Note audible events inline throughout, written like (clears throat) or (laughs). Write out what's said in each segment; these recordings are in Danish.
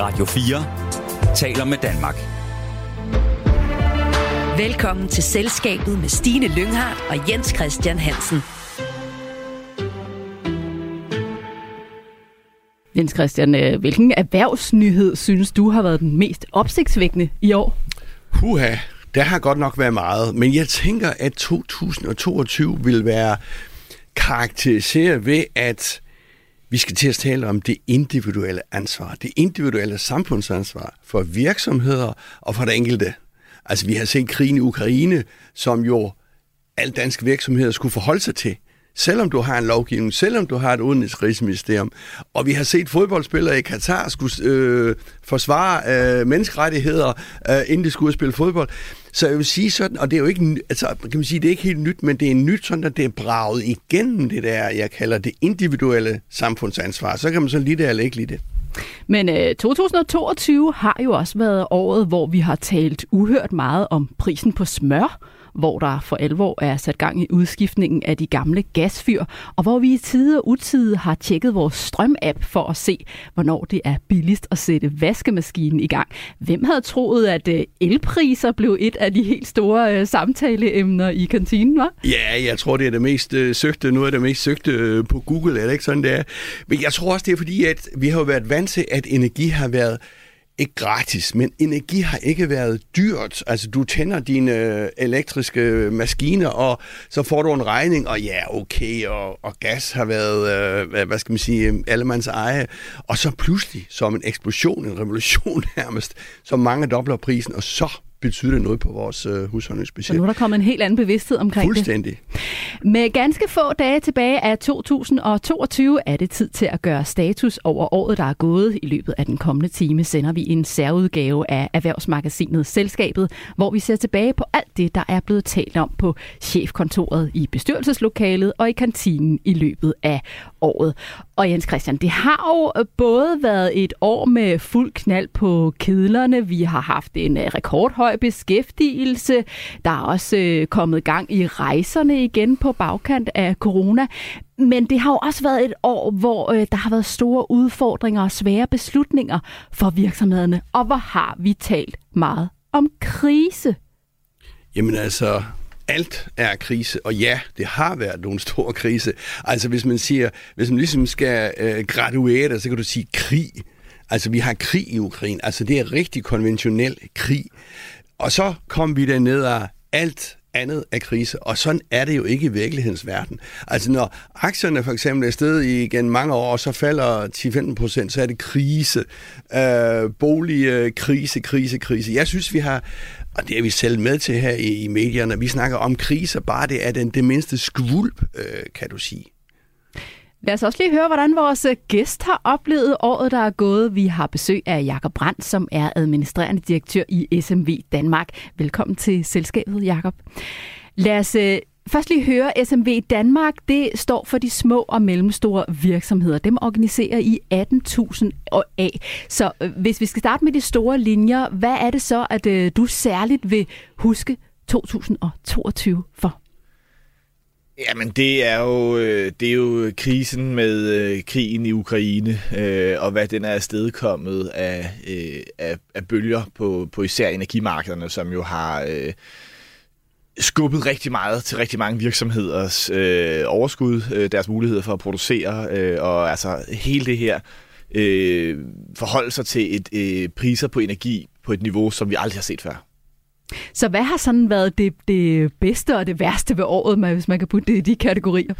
Radio 4 taler med Danmark. Velkommen til Selskabet med Stine Lynghardt og Jens Christian Hansen. Jens Christian, øh, hvilken erhvervsnyhed synes du har været den mest opsigtsvækkende i år? Huha, der har godt nok været meget, men jeg tænker, at 2022 vil være karakteriseret ved, at vi skal til at tale om det individuelle ansvar, det individuelle samfundsansvar for virksomheder og for det enkelte. Altså, vi har set krigen i Ukraine, som jo alle danske virksomheder skulle forholde sig til selvom du har en lovgivning, selvom du har et udenrigsministerium. Og vi har set fodboldspillere i Katar skulle øh, forsvare øh, menneskerettigheder, øh, inden de skulle spille fodbold. Så jeg vil sige sådan, og det er jo ikke, altså, kan man sige, det er ikke helt nyt, men det er nyt sådan, at det er braget igennem det der, jeg kalder det individuelle samfundsansvar. Så kan man så lide det eller ikke lide det. Men øh, 2022 har jo også været året, hvor vi har talt uhørt meget om prisen på smør hvor der for alvor er sat gang i udskiftningen af de gamle gasfyr, og hvor vi i tide og utide har tjekket vores strøm-app for at se, hvornår det er billigst at sætte vaskemaskinen i gang. Hvem havde troet, at øh, elpriser blev et af de helt store øh, samtaleemner i kantinen, var? Ja, jeg tror, det er det mest øh, søgte. Nu er det mest søgte på Google, er det ikke sådan, det er? Men jeg tror også, det er fordi, at vi har været vant til, at energi har været ikke gratis, men energi har ikke været dyrt. Altså, du tænder dine øh, elektriske maskiner, og så får du en regning, og ja, okay, og, og gas har været, øh, hvad skal man sige, øh, allemands eje. Og så pludselig, som en eksplosion, en revolution (laughs) nærmest, så mange dobler prisen, og så betyder det noget på vores øh, husholdningsbudget. Så nu er der kommet en helt anden bevidsthed omkring Fuldstændig. det. Fuldstændig. Med ganske få dage tilbage af 2022 er det tid til at gøre status over året, der er gået. I løbet af den kommende time sender vi en særudgave af erhvervsmagasinet Selskabet, hvor vi ser tilbage på alt det, der er blevet talt om på chefkontoret, i bestyrelseslokalet og i kantinen i løbet af året. Og Jens Christian, det har jo øh, både været et år med fuld knald på kedlerne. Vi har haft en øh, rekordhøj beskæftigelse. Der er også øh, kommet gang i rejserne igen på bagkant af corona. Men det har jo også været et år, hvor øh, der har været store udfordringer og svære beslutninger for virksomhederne. Og hvor har vi talt meget om krise? Jamen altså, alt er krise, og ja, det har været nogle store krise. Altså hvis man siger, hvis man ligesom skal øh, graduere det, så kan du sige krig. Altså vi har krig i Ukraine, altså det er rigtig konventionel krig. Og så kom vi derned af alt andet af krise, og sådan er det jo ikke i virkelighedens verden. Altså når aktierne for eksempel er stedet i igen mange år, og så falder 10-15 procent, så er det krise, øh, bolig, krise, krise, krise. Jeg synes, vi har, og det er vi selv med til her i, i medierne, vi snakker om kriser, bare det er den, det mindste skvulp, øh, kan du sige. Lad os også lige høre, hvordan vores øh, gæst har oplevet året, der er gået. Vi har besøg af Jakob Brandt, som er administrerende direktør i SMV Danmark. Velkommen til selskabet, Jakob. Lad os øh, først lige høre, SMV Danmark, det står for de små og mellemstore virksomheder. Dem organiserer I 18.000 af. Så øh, hvis vi skal starte med de store linjer, hvad er det så, at øh, du særligt vil huske 2022 for? Jamen, det er jo, øh, det er jo krisen med øh, krigen i Ukraine, øh, og hvad den er afstedkommet af, øh, af, af bølger på, på især energimarkederne, som jo har øh, skubbet rigtig meget til rigtig mange virksomheders øh, overskud, øh, deres muligheder for at producere, øh, og altså hele det her øh, forholde sig til et øh, priser på energi på et niveau, som vi aldrig har set før. Så hvad har sådan været det, det bedste og det værste ved året, hvis man kan putte det i de kategorier?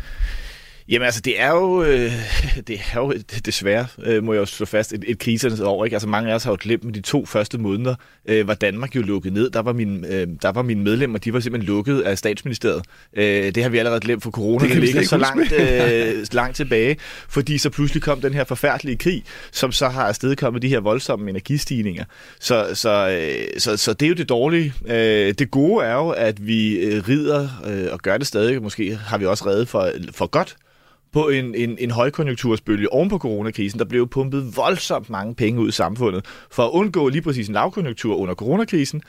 Jamen altså, det er jo, øh, (laughs) det er jo (laughs) desværre, øh, må jeg også slå fast, et, et krisernes år. Ikke? Altså mange af os har jo glemt med de to første måneder, øh, var Danmark jo lukket ned. Der var, mine, øh, der var mine medlemmer, de var simpelthen lukket af statsministeriet. Øh, det har vi allerede glemt, for corona det, det ligger så langt, (laughs) øh, langt tilbage. Fordi så pludselig kom den her forfærdelige krig, som så har afstedkommet de her voldsomme energistigninger. Så, så, øh, så, så det er jo det dårlige. Øh, det gode er jo, at vi øh, rider øh, og gør det stadig. Måske har vi også reddet for, for godt på en, en, en højkonjunktursbølge oven på coronakrisen. Der blev pumpet voldsomt mange penge ud i samfundet for at undgå lige præcis en lavkonjunktur under coronakrisen.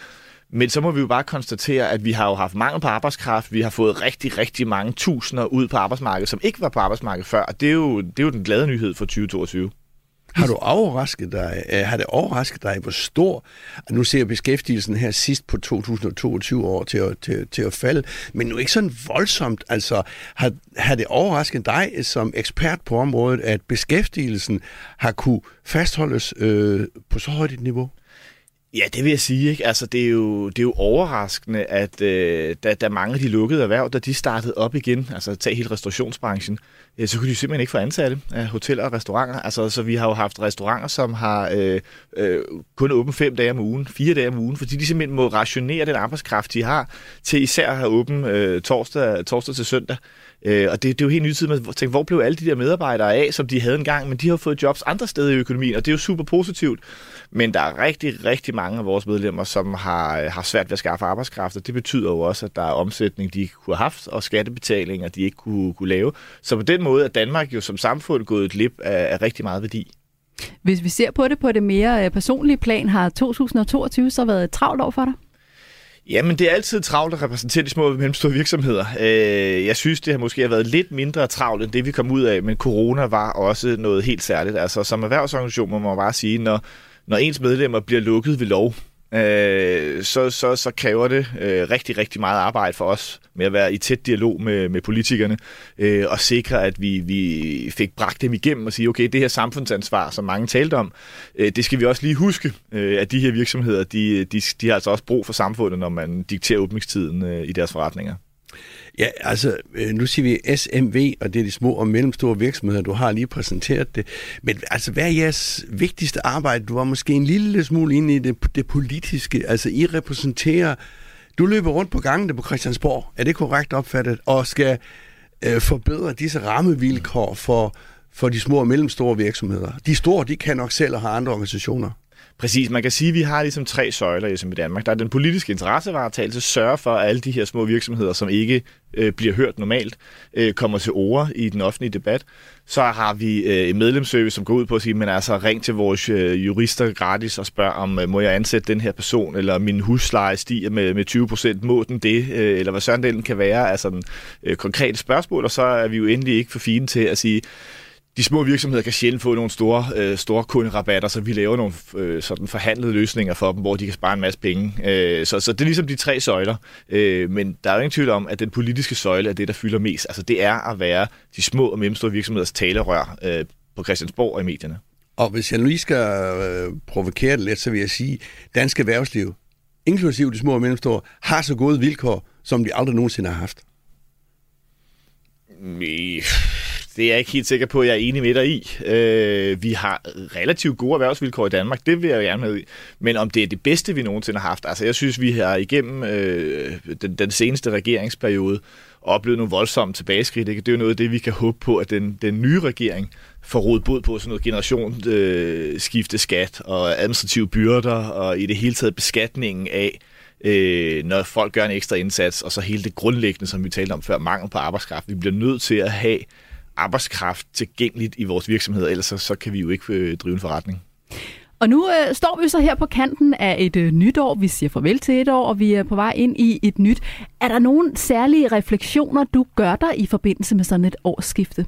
Men så må vi jo bare konstatere, at vi har jo haft mangel på arbejdskraft. Vi har fået rigtig, rigtig mange tusinder ud på arbejdsmarkedet, som ikke var på arbejdsmarkedet før. Og det er jo, det er jo den glade nyhed for 2022. Har du overrasket dig? øh, Har det overrasket dig, hvor stor... Nu ser jeg beskæftigelsen her sidst på 2022 år til at, til, til at falde, men nu ikke sådan voldsomt. Altså, har, har det overrasket dig som ekspert på området, at beskæftigelsen har kunne fastholdes øh, på så højt et niveau? Ja, det vil jeg sige. Ikke? Altså, det, er jo, det er jo overraskende, at øh, da, da mange af de lukkede erhverv, da de startede op igen, altså tag hele restaurationsbranchen, øh, så kunne de simpelthen ikke få ansatte af hoteller og restauranter. Altså, så vi har jo haft restauranter, som har øh, øh, kun åbent fem dage om ugen, fire dage om ugen, fordi de simpelthen må rationere den arbejdskraft, de har, til især at have åben øh, torsdag, torsdag til søndag. Øh, og det, det er jo helt nyt tid, man tænker, hvor blev alle de der medarbejdere af, som de havde engang, men de har fået jobs andre steder i økonomien, og det er jo super positivt. Men der er rigtig, rigtig mange af vores medlemmer, som har, øh, har svært ved at skaffe arbejdskraft, og det betyder jo også, at der er omsætning, de ikke kunne have haft, og skattebetalinger, de ikke kunne, kunne lave. Så på den måde er Danmark jo som samfund gået et lip af, af rigtig meget værdi. Hvis vi ser på det på det mere øh, personlige plan, har 2022 så været et travlt år for dig? Jamen, det er altid travlt at repræsentere de små og mellemstore virksomheder. Øh, jeg synes, det har måske været lidt mindre travlt end det, vi kom ud af, men corona var også noget helt særligt. Altså, som erhvervsorganisation må man bare sige, når, når ens medlemmer bliver lukket ved lov, øh, så, så, så kræver det øh, rigtig, rigtig meget arbejde for os med at være i tæt dialog med, med politikerne øh, og sikre, at vi, vi fik bragt dem igennem og sige, okay, det her samfundsansvar, som mange talte om, øh, det skal vi også lige huske, øh, at de her virksomheder, de, de, de har altså også brug for samfundet, når man dikterer åbningstiden øh, i deres forretninger. Ja, altså, øh, nu siger vi SMV, og det er de små og mellemstore virksomheder, du har lige præsenteret det. Men altså, hvad er jeres vigtigste arbejde? Du var måske en lille smule inde i det, det politiske. Altså, I repræsenterer... Du løber rundt på gangene på Christiansborg, er det korrekt opfattet? Og skal øh, forbedre disse rammevilkår for, for de små og mellemstore virksomheder. De store, de kan nok selv og har andre organisationer. Præcis, man kan sige, at vi har ligesom tre søjler i Danmark. Der er den politiske interessevaretagelse, sørge for, at alle de her små virksomheder, som ikke øh, bliver hørt normalt, øh, kommer til ord i den offentlige debat. Så har vi øh, en medlemsservice, som går ud på at sige, men altså ring til vores øh, jurister gratis og spørg om, øh, må jeg ansætte den her person, eller min husleje stiger med, med 20 procent, må den det, øh, eller hvad sådan den kan være, altså en øh, konkret spørgsmål, og så er vi jo endelig ikke for fine til at sige, de små virksomheder kan sjældent få nogle store, øh, store kunderabatter, så vi laver nogle øh, sådan forhandlede løsninger for dem, hvor de kan spare en masse penge. Øh, så, så det er ligesom de tre søjler. Øh, men der er jo ingen tvivl om, at den politiske søjle er det, der fylder mest. Altså det er at være de små og mellemstore virksomheders talerør øh, på Christiansborg og i medierne. Og hvis jeg nu lige skal øh, provokere det lidt, så vil jeg sige, at dansk erhvervsliv, inklusive de små og mellemstore, har så gode vilkår, som de aldrig nogensinde har haft. Det er jeg ikke helt sikker på, at jeg er enig med dig i. Øh, vi har relativt gode erhvervsvilkår i Danmark, det vil jeg gerne med i. Men om det er det bedste, vi nogensinde har haft, altså jeg synes, vi har igennem øh, den, den seneste regeringsperiode oplevet nogle voldsomme tilbageskridt. Ikke? Det er jo noget af det, vi kan håbe på, at den, den nye regering får rodet bod på sådan noget generationsskifte øh, skat og administrative byrder og i det hele taget beskatningen af øh, når folk gør en ekstra indsats, og så hele det grundlæggende, som vi talte om før, mangel på arbejdskraft. Vi bliver nødt til at have arbejdskraft tilgængeligt i vores virksomheder, ellers så, så kan vi jo ikke øh, drive en forretning. Og nu øh, står vi så her på kanten af et øh, nyt år. Vi siger farvel til et år, og vi er på vej ind i et nyt. Er der nogle særlige refleksioner, du gør dig i forbindelse med sådan et årsskifte?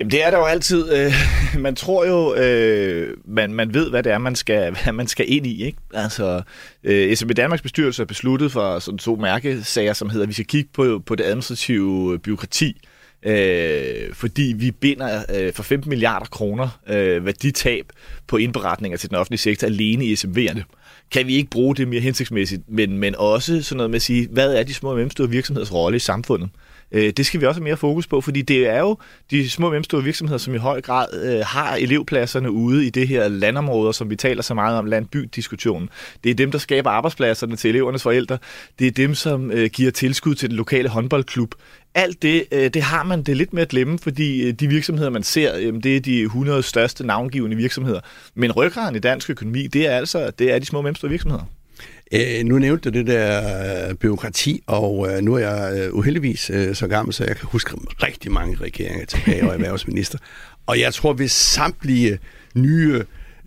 Jamen det er der jo altid. Øh, (laughs) man tror jo, øh, man, man ved, hvad det er, man skal, (laughs) hvad man skal ind i. Ikke? Altså, øh, SMB Danmarks bestyrelse har besluttet for sådan to mærkesager, som hedder, at vi skal kigge på, på det administrative byråkrati øh, fordi vi binder øh, for 15 milliarder kroner øh, værditab på indberetninger til den offentlige sektor alene i SMV'erne. Kan vi ikke bruge det mere hensigtsmæssigt, men, men også sådan noget med at sige, hvad er de små og mellemstore virksomheders rolle i samfundet? Øh, det skal vi også have mere fokus på, fordi det er jo de små og mellemstore virksomheder, som i høj grad øh, har elevpladserne ude i det her landområder, som vi taler så meget om, land-by-diskussionen. Det er dem, der skaber arbejdspladserne til elevernes forældre. Det er dem, som øh, giver tilskud til den lokale håndboldklub. Alt det, øh, det har man det lidt med at glemme, fordi øh, de virksomheder, man ser, det er de 100 største navngivende virksomheder. Men ryggraden i dansk økonomi, det er altså det er de små og mellemstore virksomheder. Øh, nu nævnte du det der øh, byråkrati, og øh, nu er jeg øh, uheldigvis øh, så gammel, så jeg kan huske rigtig mange regeringer tilbage og (laughs) erhvervsminister. Og jeg tror, hvis samtlige nye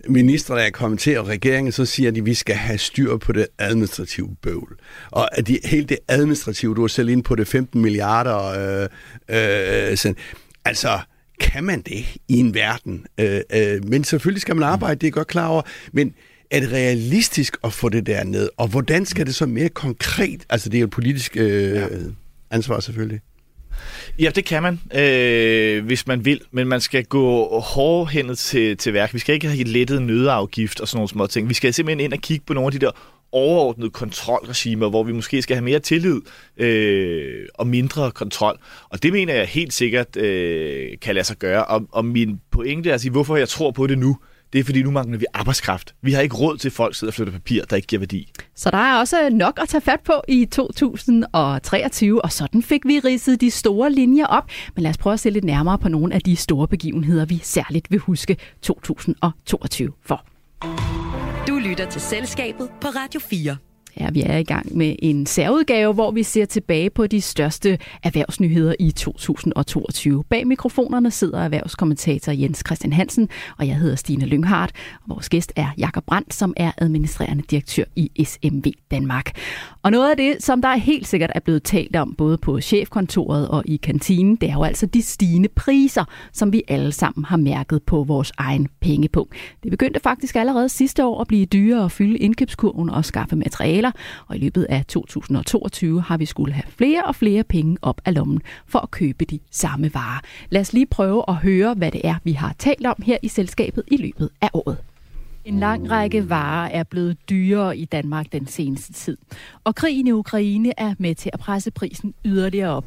ministre, der er til regeringen, så siger de, at vi skal have styr på det administrative bøvl. Og at de, helt det administrative, du er selv inde på det 15 milliarder. Øh, øh, sådan. Altså, kan man det i en verden? Øh, øh, men selvfølgelig skal man arbejde, det er godt klar over. Men er det realistisk at få det der ned? Og hvordan skal det så mere konkret? Altså, det er jo et politisk øh, ja. ansvar selvfølgelig. Ja, det kan man, øh, hvis man vil, men man skal gå hårdhændet til, til værk. Vi skal ikke have lettet nødeafgift og sådan nogle små ting. Vi skal simpelthen ind og kigge på nogle af de der overordnede kontrolregimer, hvor vi måske skal have mere tillid øh, og mindre kontrol. Og det mener jeg helt sikkert øh, kan lade sig gøre. Og, og min pointe er at sige, hvorfor jeg tror på det nu, det er fordi, nu mangler vi arbejdskraft. Vi har ikke råd til, at folk sidder og flytter papir, der ikke giver værdi. Så der er også nok at tage fat på i 2023, og sådan fik vi ridset de store linjer op. Men lad os prøve at se lidt nærmere på nogle af de store begivenheder, vi særligt vil huske 2022 for. Du lytter til Selskabet på Radio 4. Ja, vi er i gang med en særudgave, hvor vi ser tilbage på de største erhvervsnyheder i 2022. Bag mikrofonerne sidder erhvervskommentator Jens Christian Hansen, og jeg hedder Stine Lynghardt. Og vores gæst er Jakob Brandt, som er administrerende direktør i SMV Danmark. Og noget af det, som der er helt sikkert er blevet talt om, både på chefkontoret og i kantinen, det er jo altså de stigende priser, som vi alle sammen har mærket på vores egen pengepunkt. Det begyndte faktisk allerede sidste år at blive dyrere at fylde indkøbskurven og skaffe taler, og i løbet af 2022 har vi skulle have flere og flere penge op af lommen for at købe de samme varer. Lad os lige prøve at høre, hvad det er, vi har talt om her i selskabet i løbet af året. En lang række varer er blevet dyrere i Danmark den seneste tid. Og krigen i Ukraine er med til at presse prisen yderligere op.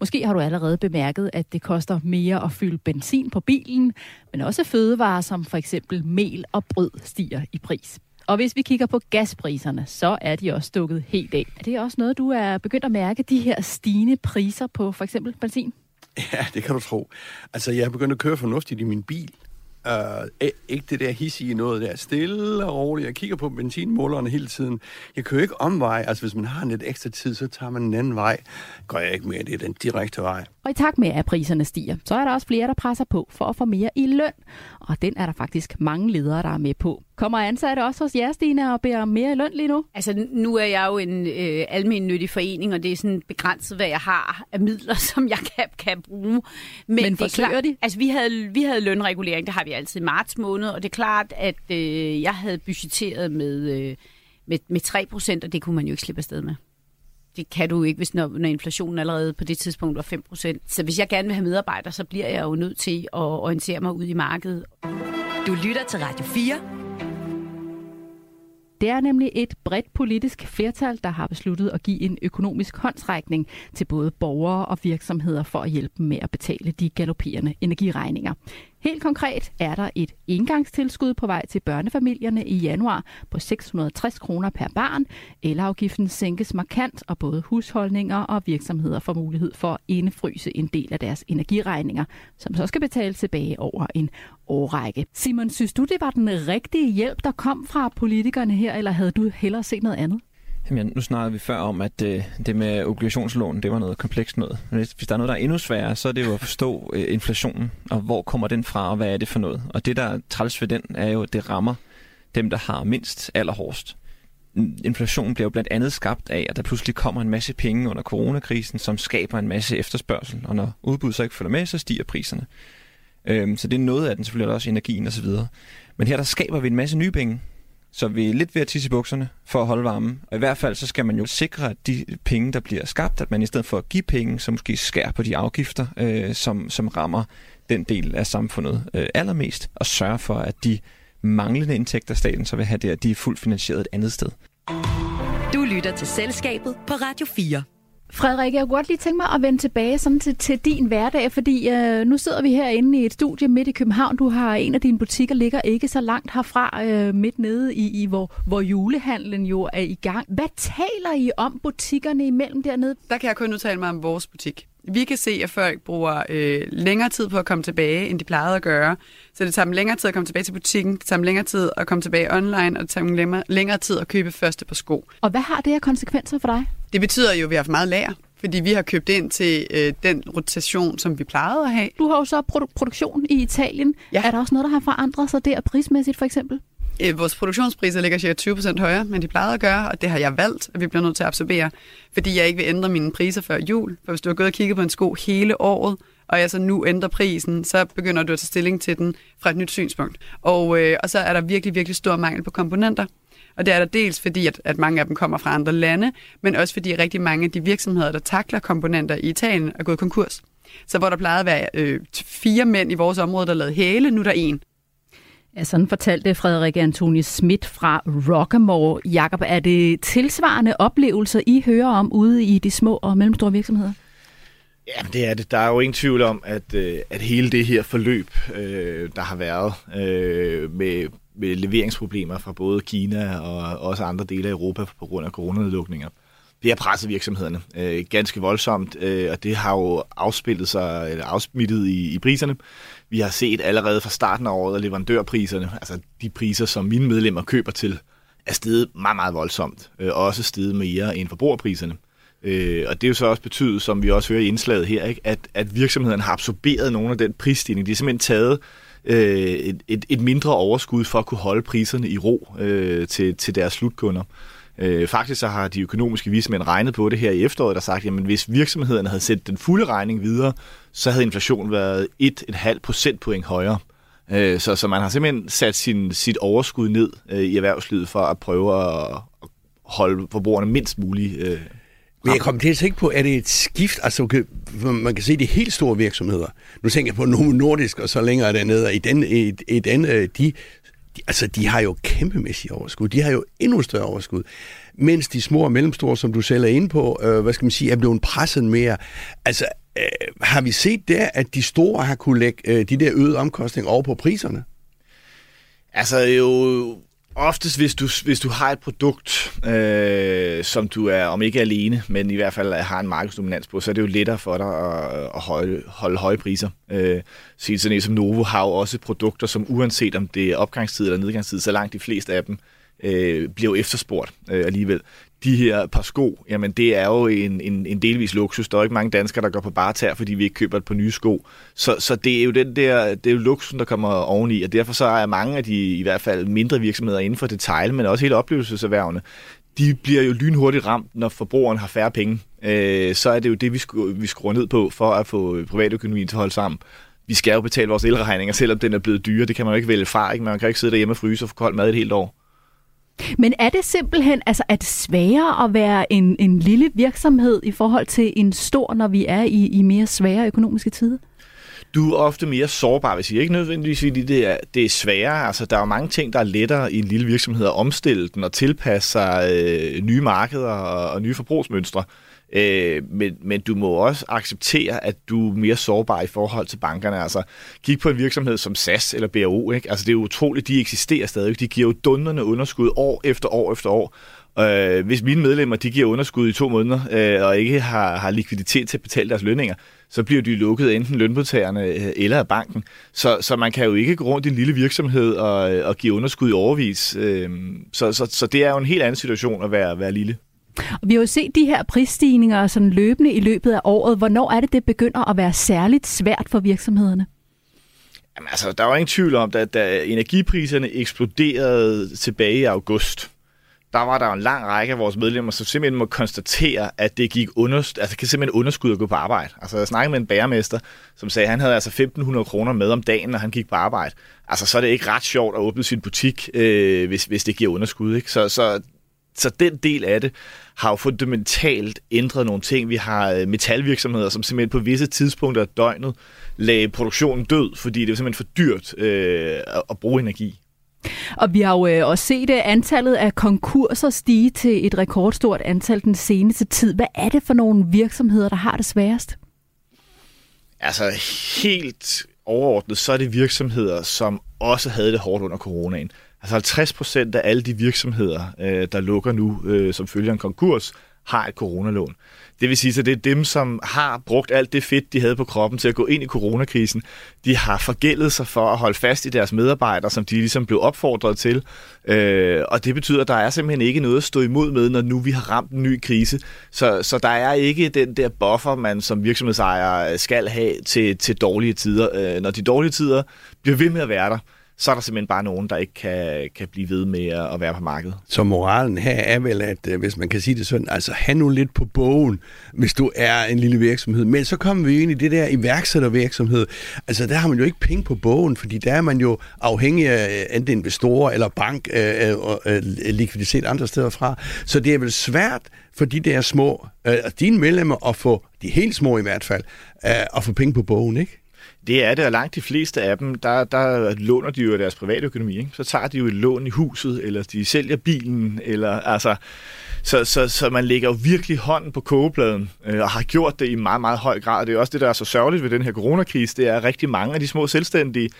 Måske har du allerede bemærket, at det koster mere at fylde benzin på bilen, men også fødevarer som for eksempel mel og brød stiger i pris. Og hvis vi kigger på gaspriserne, så er de også stukket helt af. Er det også noget, du er begyndt at mærke, de her stigende priser på for eksempel benzin? Ja, det kan du tro. Altså, jeg er begyndt at køre fornuftigt i min bil, Uh, ikke det der hissige noget der. Stille og roligt. Jeg kigger på benzinmålerne hele tiden. Jeg kører ikke omvej. Altså, hvis man har lidt ekstra tid, så tager man en anden vej. Går jeg ikke mere. Det er den direkte vej. Og i takt med, at priserne stiger, så er der også flere, der presser på for at få mere i løn. Og den er der faktisk mange ledere, der er med på. Kommer ansatte også hos jer, Stine, og beder om mere i løn lige nu? Altså, nu er jeg jo en øh, almindelig forening, og det er sådan begrænset, hvad jeg har af midler, (laughs) som jeg kan, kan bruge. Men, Men det er klart, de? Altså, vi havde, vi havde lønregulering, det har vi altid i marts måned, og det er klart, at øh, jeg havde budgetteret med, øh, med, med 3 procent, og det kunne man jo ikke slippe afsted med det kan du ikke, hvis når, når inflationen allerede på det tidspunkt var 5% Så hvis jeg gerne vil have medarbejdere, så bliver jeg jo nødt til at orientere mig ud i markedet. Du lytter til Radio 4. Det er nemlig et bredt politisk flertal, der har besluttet at give en økonomisk håndsrækning til både borgere og virksomheder for at hjælpe dem med at betale de galopperende energiregninger. Helt konkret er der et engangstilskud på vej til børnefamilierne i januar på 660 kroner per barn. Elafgiften sænkes markant, og både husholdninger og virksomheder får mulighed for at indefryse en del af deres energiregninger, som så skal betales tilbage over en årrække. Simon, synes du, det var den rigtige hjælp, der kom fra politikerne her, eller havde du hellere set noget andet? Jamen, nu snakkede vi før om, at øh, det med obligationslån, det var noget komplekst noget. Men hvis, hvis der er noget, der er endnu sværere, så er det jo at forstå øh, inflationen, og hvor kommer den fra, og hvad er det for noget. Og det, der er træls ved den, er jo, at det rammer dem, der har mindst allerhårdest. Inflationen bliver jo blandt andet skabt af, at der pludselig kommer en masse penge under coronakrisen, som skaber en masse efterspørgsel. Og når udbuddet så ikke følger med, så stiger priserne. Øhm, så det er noget af den, selvfølgelig også energien osv. Men her der skaber vi en masse nye penge, så vi er lidt ved at tisse i bukserne for at holde varmen. Og i hvert fald så skal man jo sikre, at de penge, der bliver skabt, at man i stedet for at give penge, så måske skærer på de afgifter, øh, som, som rammer den del af samfundet øh, allermest, og sørge for, at de manglende indtægter, staten så vil have der, at de er fuldt finansieret et andet sted. Du lytter til Selskabet på Radio 4. Frederik, jeg kunne godt lige tænke mig at vende tilbage sådan til, til din hverdag, fordi øh, nu sidder vi herinde i et studie midt i København. Du har en af dine butikker ligger ikke så langt herfra, øh, midt nede i, i hvor, hvor julehandlen jo er i gang. Hvad taler I om butikkerne imellem dernede? Der kan jeg kun udtale mig om vores butik. Vi kan se, at folk bruger øh, længere tid på at komme tilbage, end de plejede at gøre. Så det tager dem længere tid at komme tilbage til butikken, det tager dem længere tid at komme tilbage online, og det tager dem længere, længere tid at købe første på sko. Og hvad har det her konsekvenser for dig? Det betyder jo, at vi har haft meget lager, fordi vi har købt ind til øh, den rotation, som vi plejede at have. Du har jo så produ- produktion i Italien. Ja. Er der også noget, der har forandret sig der prismæssigt for eksempel? Øh, vores produktionspriser ligger cirka 20% højere, men de plejede at gøre, og det har jeg valgt, at vi bliver nødt til at absorbere, fordi jeg ikke vil ændre mine priser før jul. For hvis du har gået og kigget på en sko hele året, og jeg så nu ændrer prisen, så begynder du at tage stilling til den fra et nyt synspunkt. Og, øh, og så er der virkelig, virkelig stor mangel på komponenter. Og det er der dels fordi, at, at mange af dem kommer fra andre lande, men også fordi rigtig mange af de virksomheder, der takler komponenter i Italien, er gået konkurs. Så hvor der plejede at være øh, fire mænd i vores område, der lavede hæle, nu er der en. Ja, sådan fortalte Frederik Antoni Schmidt fra Rockamore. Jakob, er det tilsvarende oplevelser, I hører om ude i de små og mellemstore virksomheder? Ja, det er det. Der er jo ingen tvivl om, at, øh, at hele det her forløb, øh, der har været øh, med leveringsproblemer fra både Kina og også andre dele af Europa på grund af coronanedlukninger, det har presset virksomhederne øh, ganske voldsomt, øh, og det har jo afspillet sig, eller afsmittet i, i priserne. Vi har set allerede fra starten af året, at leverandørpriserne, altså de priser, som mine medlemmer køber til, er steget meget, meget voldsomt. Øh, også steget mere end forbrugerpriserne. Øh, og det er jo så også betydet, som vi også hører i indslaget her, ikke, at, at virksomhederne har absorberet nogle af den prisstigning. De har simpelthen taget øh, et, et, et mindre overskud for at kunne holde priserne i ro øh, til, til deres slutkunder. Øh, faktisk så har de økonomiske vismænd regnet på det her i efteråret, der sagt, at hvis virksomhederne havde sendt den fulde regning videre, så havde inflationen været 1,5 procentpoint højere. Øh, så, så man har simpelthen sat sin, sit overskud ned øh, i erhvervslivet for at prøve at, at holde forbrugerne mindst muligt øh, men jeg kommer til at tænke på, er det et skift? Altså, okay, man kan se de helt store virksomheder. Nu tænker jeg på Novo Nordisk og så længere dernede. I den, i, i den, øh, de, de, altså, de har jo kæmpemæssige overskud. De har jo endnu større overskud. Mens de små og mellemstore, som du selv er inde på, øh, hvad skal man sige, er blevet presset mere. Altså, øh, har vi set der, at de store har kunne lægge øh, de der øgede omkostninger over på priserne? Altså jo Oftest, hvis du, hvis du har et produkt, øh, som du er, om ikke alene, men i hvert fald øh, har en markedsdominans på, så er det jo lettere for dig at, at holde, holde høje priser. Øh, så sådan som Novo har jo også produkter, som uanset om det er opgangstid eller nedgangstid, så langt de fleste af dem øh, bliver jo efterspurgt øh, alligevel de her par sko, jamen det er jo en, en, en delvis luksus. Der er ikke mange danskere, der går på bare tær, fordi vi ikke køber et par nye sko. Så, så det er jo den der, det er jo luksusen, der kommer oveni, og derfor så er mange af de i hvert fald mindre virksomheder inden for detail, men også hele oplevelseserhvervene, de bliver jo lynhurtigt ramt, når forbrugeren har færre penge. Øh, så er det jo det, vi, skru, vi skruer ned på for at få privatøkonomien til at holde sammen. Vi skal jo betale vores elregninger, selvom den er blevet dyre. Det kan man jo ikke vælge fra. Ikke? Man kan ikke sidde derhjemme og fryse og få kold mad et helt år. Men er det simpelthen, altså er det sværere at være en, en lille virksomhed i forhold til en stor, når vi er i, i mere svære økonomiske tider? Du er ofte mere sårbar, hvis jeg ikke nødvendigvis, fordi det er, det er sværere. Altså, der er jo mange ting, der er lettere i en lille virksomhed at omstille den og tilpasse sig øh, nye markeder og, og nye forbrugsmønstre. Øh, Øh, men, men du må også acceptere, at du er mere sårbar i forhold til bankerne. Altså, kig på en virksomhed som SAS eller BRO. Ikke? Altså, det er utroligt, de eksisterer stadig. De giver jo dunderne underskud år efter år efter år. Øh, hvis mine medlemmer de giver underskud i to måneder, øh, og ikke har, har likviditet til at betale deres lønninger, så bliver de lukket enten lønmodtagerne øh, eller af banken. Så, så man kan jo ikke gå rundt i en lille virksomhed og, og give underskud i overvis. Øh, så, så, så det er jo en helt anden situation at være, være lille. Vi har jo set de her prisstigninger sådan løbende i løbet af året. Hvornår er det, det begynder at være særligt svært for virksomhederne? Jamen, altså, der var ingen tvivl om, at da energipriserne eksploderede tilbage i august, der var der en lang række af vores medlemmer, som simpelthen må konstatere, at det gik under, altså kan simpelthen underskud at gå på arbejde. Altså jeg snakkede med en bæremester, som sagde, at han havde altså 1.500 kroner med om dagen, når han gik på arbejde. Altså så er det ikke ret sjovt at åbne sin butik, øh, hvis, hvis det giver underskud. Ikke? Så, så så den del af det har jo fundamentalt ændret nogle ting. Vi har øh, metalvirksomheder, som simpelthen på visse tidspunkter af døgnet lagde produktionen død, fordi det er simpelthen for dyrt øh, at bruge energi. Og vi har jo øh, også set øh, antallet af konkurser stige til et rekordstort antal den seneste tid. Hvad er det for nogle virksomheder, der har det sværest? Altså helt overordnet, så er det virksomheder, som også havde det hårdt under coronaen. Altså 50 procent af alle de virksomheder, øh, der lukker nu øh, som følger en konkurs, har et coronalån. Det vil sige, at det er dem, som har brugt alt det fedt, de havde på kroppen til at gå ind i coronakrisen. De har forgældet sig for at holde fast i deres medarbejdere, som de ligesom blev opfordret til. Øh, og det betyder, at der er simpelthen ikke noget at stå imod med, når nu vi har ramt en ny krise. Så, så der er ikke den der buffer, man som virksomhedsejer skal have til, til dårlige tider. Øh, når de dårlige tider bliver ved med at være der, så er der simpelthen bare nogen, der ikke kan, kan blive ved med at, være på markedet. Så moralen her er vel, at øh, hvis man kan sige det sådan, altså have nu lidt på bogen, hvis du er en lille virksomhed. Men så kommer vi ind i det der iværksættervirksomhed. Altså der har man jo ikke penge på bogen, fordi der er man jo afhængig af øh, enten investorer eller bank øh, øh, øh, likviditet andre steder fra. Så det er vel svært for de der små, øh, altså, dine medlemmer at få, de helt små i hvert fald, øh, at få penge på bogen, ikke? Det er det, og langt de fleste af dem, der, der låner de jo deres private økonomi. Ikke? Så tager de jo et lån i huset, eller de sælger bilen, eller altså... Så, så, så man lægger jo virkelig hånden på kogepladen, øh, og har gjort det i meget, meget høj grad. Det er også det, der er så sørgeligt ved den her coronakrise, det er rigtig mange af de små selvstændige,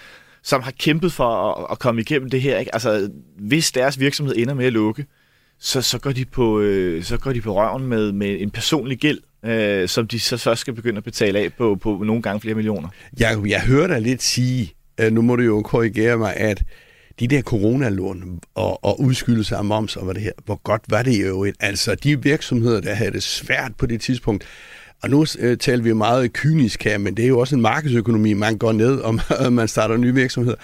som har kæmpet for at, at komme igennem det her. Ikke? Altså, hvis deres virksomhed ender med at lukke, så, så, går de på, øh, så går de på røven med, med en personlig gæld, øh, som de så først skal begynde at betale af på, på nogle gange flere millioner. Jeg, jeg hører dig lidt sige, øh, nu må du jo korrigere mig, at de der coronalån og, og udskydelse af moms og hvad det her, hvor godt var det jo. Altså de virksomheder, der havde det svært på det tidspunkt, og nu øh, taler vi meget kynisk her, men det er jo også en markedsøkonomi, man går ned, og (laughs) man starter nye virksomheder.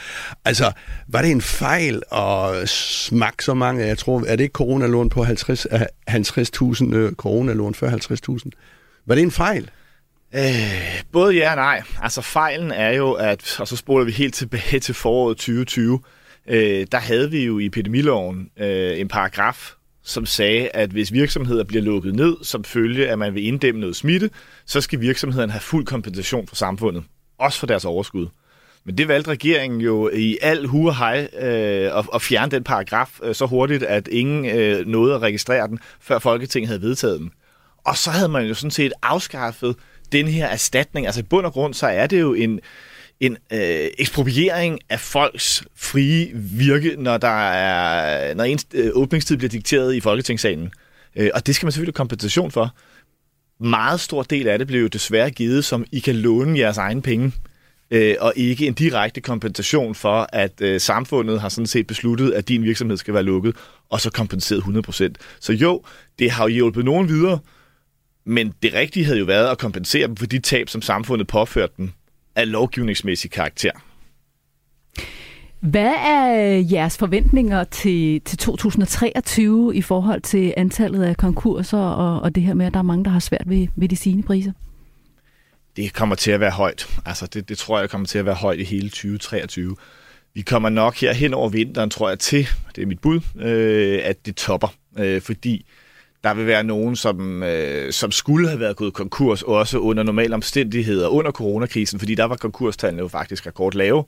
Altså, var det en fejl at smage så mange? Jeg tror, er det ikke coronalån på 50, 50.000 øh, øh, coronalån før 50.000? Var det en fejl? Øh, både ja og nej. Altså fejlen er jo, at, og så spoler vi helt tilbage til foråret 2020, øh, der havde vi jo i epidemiloven øh, en paragraf, som sagde, at hvis virksomheder bliver lukket ned som følge at man vil inddæmme noget smitte, så skal virksomhederne have fuld kompensation fra samfundet. Også for deres overskud. Men det valgte regeringen jo i al hue og hej øh, at, at fjerne den paragraf øh, så hurtigt, at ingen øh, nåede at registrere den, før Folketinget havde vedtaget den. Og så havde man jo sådan set afskaffet den her erstatning. Altså i bund og grund, så er det jo en, en øh, ekspropriering af folks frie virke, når der er når ens øh, åbningstid bliver dikteret i Folketingssalen. Øh, og det skal man selvfølgelig kompensation for. Meget stor del af det blev jo desværre givet, som I kan låne jeres egen penge, øh, og ikke en direkte kompensation for, at øh, samfundet har sådan set besluttet, at din virksomhed skal være lukket, og så kompenseret 100%. Så jo, det har jo hjulpet nogen videre, men det rigtige havde jo været at kompensere dem for de tab, som samfundet påførte dem af lovgivningsmæssig karakter. Hvad er jeres forventninger til, til 2023 i forhold til antallet af konkurser og, og det her med, at der er mange, der har svært ved, ved de sine priser? Det kommer til at være højt. Altså det, det tror jeg kommer til at være højt i hele 2023. Vi kommer nok her hen over vinteren, tror jeg, til, det er mit bud, øh, at det topper. Øh, fordi der vil være nogen, som, øh, som skulle have været gået konkurs, også under normale omstændigheder under coronakrisen, fordi der var konkurstallene jo faktisk rekordlave,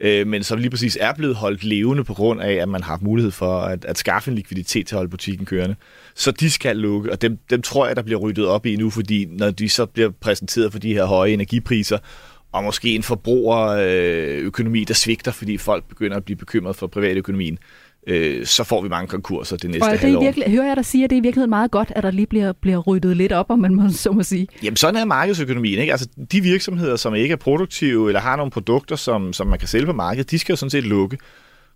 øh, men som lige præcis er blevet holdt levende på grund af, at man har haft mulighed for at, at skaffe en likviditet til at holde butikken kørende. Så de skal lukke, og dem, dem tror jeg, der bliver ryddet op i nu, fordi når de så bliver præsenteret for de her høje energipriser, og måske en forbrugerøkonomi, der svigter, fordi folk begynder at blive bekymret for privatøkonomien, øh, så får vi mange konkurser det næste og det halvår. Virkelig, hører jeg dig sige, at det er i virkeligheden meget godt, at der lige bliver, bliver ryddet lidt op, om man må, så må sige. Jamen sådan er markedsøkonomien. Ikke? Altså, de virksomheder, som ikke er produktive eller har nogle produkter, som, som man kan sælge på markedet, de skal jo sådan set lukke.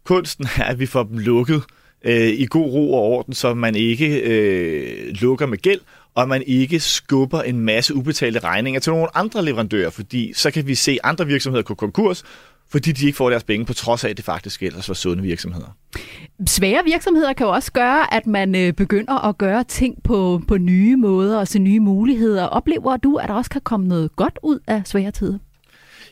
Kunsten er, at vi får dem lukket øh, i god ro og orden, så man ikke øh, lukker med gæld, og man ikke skubber en masse ubetalte regninger til nogle andre leverandører, fordi så kan vi se andre virksomheder gå konkurs, fordi de ikke får deres penge, på trods af, at det faktisk ellers var sunde virksomheder. Svære virksomheder kan jo også gøre, at man øh, begynder at gøre ting på, på nye måder og se nye muligheder. Oplever du, at der også kan komme noget godt ud af svære tider?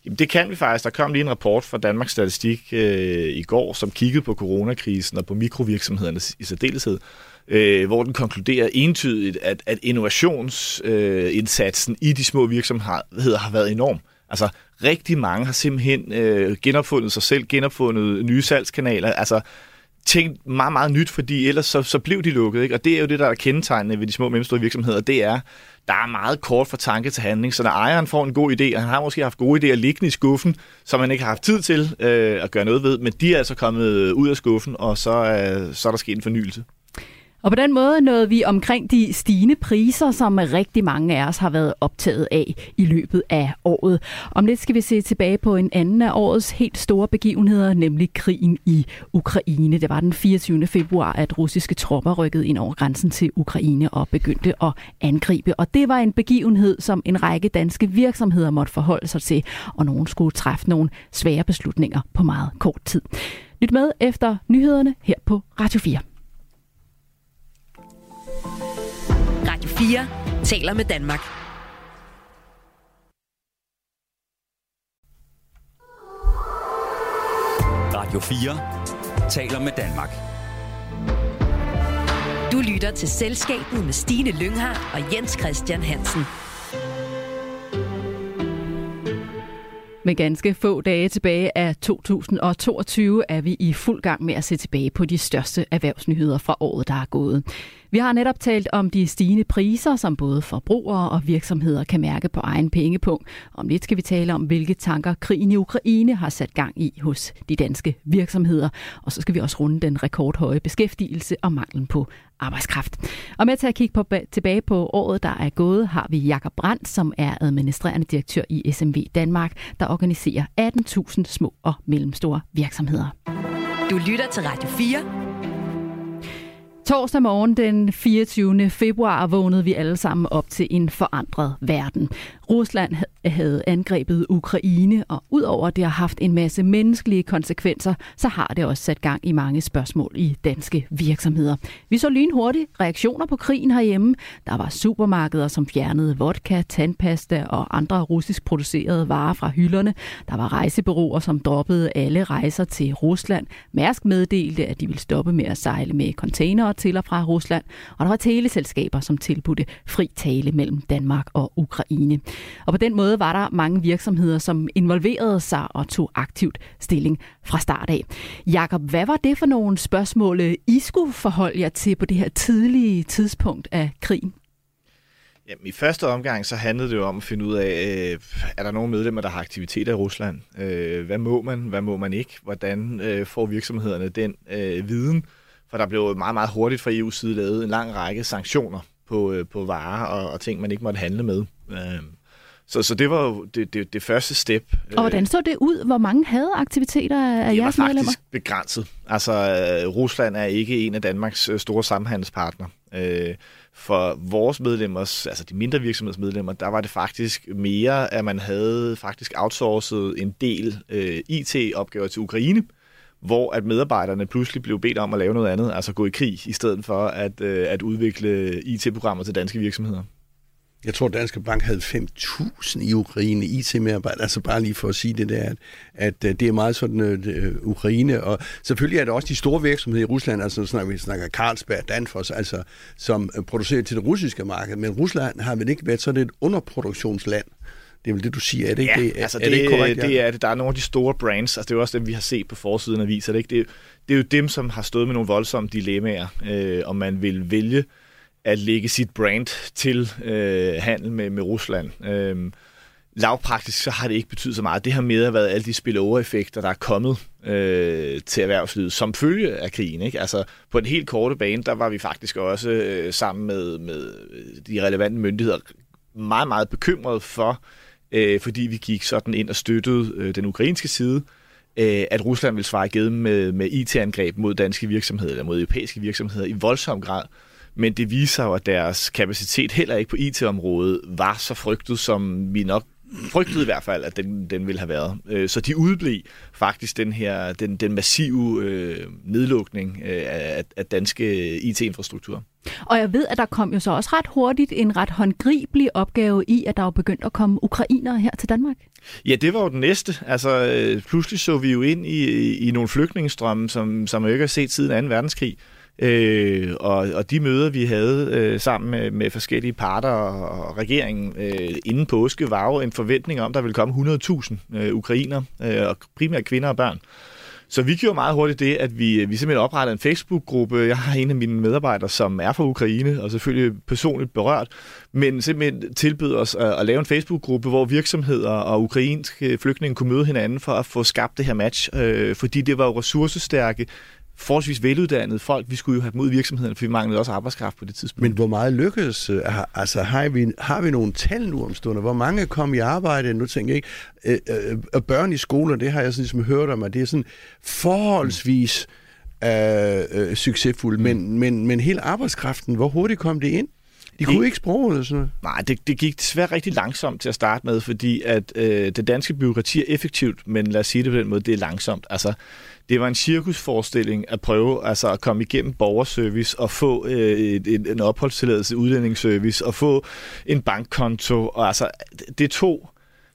Jamen, det kan vi faktisk. Der kom lige en rapport fra Danmarks Statistik øh, i går, som kiggede på coronakrisen og på mikrovirksomhederne i særdeleshed, øh, hvor den konkluderer entydigt, at, at innovationsindsatsen øh, i de små virksomheder har været enorm. Altså rigtig mange har simpelthen øh, genopfundet sig selv, genopfundet nye salgskanaler, altså tænkt meget, meget nyt, fordi ellers så, så blev de lukket. Ikke? Og det er jo det, der er kendetegnende ved de små og mellemstore virksomheder, det er, der er meget kort fra tanke til handling. Så når ejeren får en god idé, og han har måske haft gode idéer liggende i skuffen, som han ikke har haft tid til øh, at gøre noget ved, men de er altså kommet ud af skuffen, og så, øh, så er der sket en fornyelse. Og på den måde nåede vi omkring de stigende priser, som rigtig mange af os har været optaget af i løbet af året. Om lidt skal vi se tilbage på en anden af årets helt store begivenheder, nemlig krigen i Ukraine. Det var den 24. februar, at russiske tropper rykkede ind over grænsen til Ukraine og begyndte at angribe. Og det var en begivenhed, som en række danske virksomheder måtte forholde sig til, og nogen skulle træffe nogle svære beslutninger på meget kort tid. Lyt med efter nyhederne her på Radio 4. 4 taler med Danmark. Radio 4 taler med Danmark. Du lytter til Selskabet med Stine Lynghardt og Jens Christian Hansen. Med ganske få dage tilbage af 2022 er vi i fuld gang med at se tilbage på de største erhvervsnyheder fra året, der er gået. Vi har netop talt om de stigende priser, som både forbrugere og virksomheder kan mærke på egen pengepunkt. Om lidt skal vi tale om, hvilke tanker krigen i Ukraine har sat gang i hos de danske virksomheder. Og så skal vi også runde den rekordhøje beskæftigelse og manglen på arbejdskraft. Og med til at kigge på, tilbage på året, der er gået, har vi Jakob Brandt, som er administrerende direktør i SMV Danmark, der organiserer 18.000 små og mellemstore virksomheder. Du lytter til Radio 4 Torsdag morgen den 24. februar vågnede vi alle sammen op til en forandret verden. Rusland havde angrebet Ukraine, og udover at det har haft en masse menneskelige konsekvenser, så har det også sat gang i mange spørgsmål i danske virksomheder. Vi så lynhurtigt reaktioner på krigen herhjemme. Der var supermarkeder, som fjernede vodka, tandpasta og andre russisk producerede varer fra hylderne. Der var rejsebureauer, som droppede alle rejser til Rusland. Mærsk meddelte, at de ville stoppe med at sejle med containere til og fra Rusland. Og der var teleselskaber, som tilbudte fri tale mellem Danmark og Ukraine. Og på den måde var der mange virksomheder, som involverede sig og tog aktivt stilling fra start af. Jakob, hvad var det for nogle spørgsmål, I skulle forholde jer til på det her tidlige tidspunkt af krigen? Jamen, I første omgang så handlede det jo om at finde ud af, øh, er der nogle medlemmer, der har aktiviteter i Rusland? Øh, hvad må man, hvad må man ikke? Hvordan øh, får virksomhederne den øh, viden? For der blev meget, meget hurtigt fra EU's side lavet en lang række sanktioner på, øh, på varer og, og ting, man ikke måtte handle med. Øh, så, så det var jo det, det, det første step. Og hvordan så det ud? Hvor mange havde aktiviteter af jeres medlemmer? Det var faktisk begrænset. Altså, øh, Rusland er ikke en af Danmarks øh, store samhandelspartnere. Øh, for vores medlemmers, altså de mindre virksomhedsmedlemmer, der var det faktisk mere, at man havde faktisk outsourcet en del IT-opgaver til Ukraine, hvor at medarbejderne pludselig blev bedt om at lave noget andet, altså gå i krig, i stedet for at, at udvikle IT-programmer til danske virksomheder. Jeg tror, Danske Bank havde 5.000 i Ukraine IT-medarbejdere, altså bare lige for at sige det der, at, at øh, det er meget sådan uh, Ukraine, og selvfølgelig er der også de store virksomheder i Rusland, altså snakker vi snakker Carlsberg, Danfoss, altså som producerer til det russiske marked, men Rusland har vel ikke været sådan et underproduktionsland. Det er vel det, du siger, er det ikke ja, det? Altså er det, det, ikke korrekt, ja? det er det. Der er nogle af de store brands, altså det er jo også dem, vi har set på forsiden af aviser. Det, ikke? Det, det er jo dem, som har stået med nogle voldsomme dilemmaer, øh, om man vil vælge at lægge sit brand til øh, handel med, med Rusland. Øh, lavpraktisk så har det ikke betydet så meget. Det har med været alle de spillover-effekter, der er kommet øh, til erhvervslivet som følge af krigen. Ikke? Altså, på en helt korte bane, der var vi faktisk også øh, sammen med, med de relevante myndigheder meget, meget bekymrede for, øh, fordi vi gik sådan ind og støttede øh, den ukrainske side, øh, at Rusland ville svare igen med, med IT-angreb mod danske virksomheder eller mod europæiske virksomheder i voldsom grad men det viser jo, at deres kapacitet heller ikke på IT-området var så frygtet, som vi nok frygtede i hvert fald, at den, den ville have været. Øh, så de udblev faktisk den her den, den massive øh, nedlukning øh, af, af danske IT-infrastruktur. Og jeg ved, at der kom jo så også ret hurtigt en ret håndgribelig opgave i, at der var begyndt at komme ukrainere her til Danmark. Ja, det var jo den næste. Altså, øh, pludselig så vi jo ind i, i nogle flygtningestrømme, som, som jeg ikke har set siden 2. verdenskrig. Øh, og, og de møder, vi havde øh, sammen med, med forskellige parter og, og regeringen øh, inden påske, var jo en forventning om, at der ville komme 100.000 øh, ukrainer, øh, og primært kvinder og børn. Så vi gjorde meget hurtigt det, at vi, vi simpelthen oprettede en Facebook-gruppe. Jeg har en af mine medarbejdere, som er fra Ukraine, og selvfølgelig personligt berørt, men simpelthen tilbød os at, at lave en Facebook-gruppe, hvor virksomheder og ukrainske flygtninge kunne møde hinanden for at få skabt det her match, øh, fordi det var jo ressourcestærke forholdsvis veluddannede folk. Vi skulle jo have dem ud i virksomheden, for vi manglede også arbejdskraft på det tidspunkt. Men hvor meget lykkedes? øh, Altså, har vi, har vi nogle tal nu om stunder? Hvor mange kom i arbejde? Nu tænker jeg ikke, øh, øh, øh, børn i skoler, det har jeg sådan ligesom hørt om, at det er sådan forholdsvis øh, øh, succesfuldt, men, men, men hele arbejdskraften, hvor hurtigt kom det ind? De kunne Det- ikke sproget eller sådan noget. Nej, det, det gik desværre rigtig langsomt til at starte med, fordi at øh, det danske byråkrati er effektivt, men lad os sige det på den måde, det er langsomt. Altså, det var en cirkusforestilling at prøve altså, at komme igennem borgerservice og få øh, et, et, en opholdstilladelse, udlændingsservice og få en bankkonto. Og, altså, det, det, tog,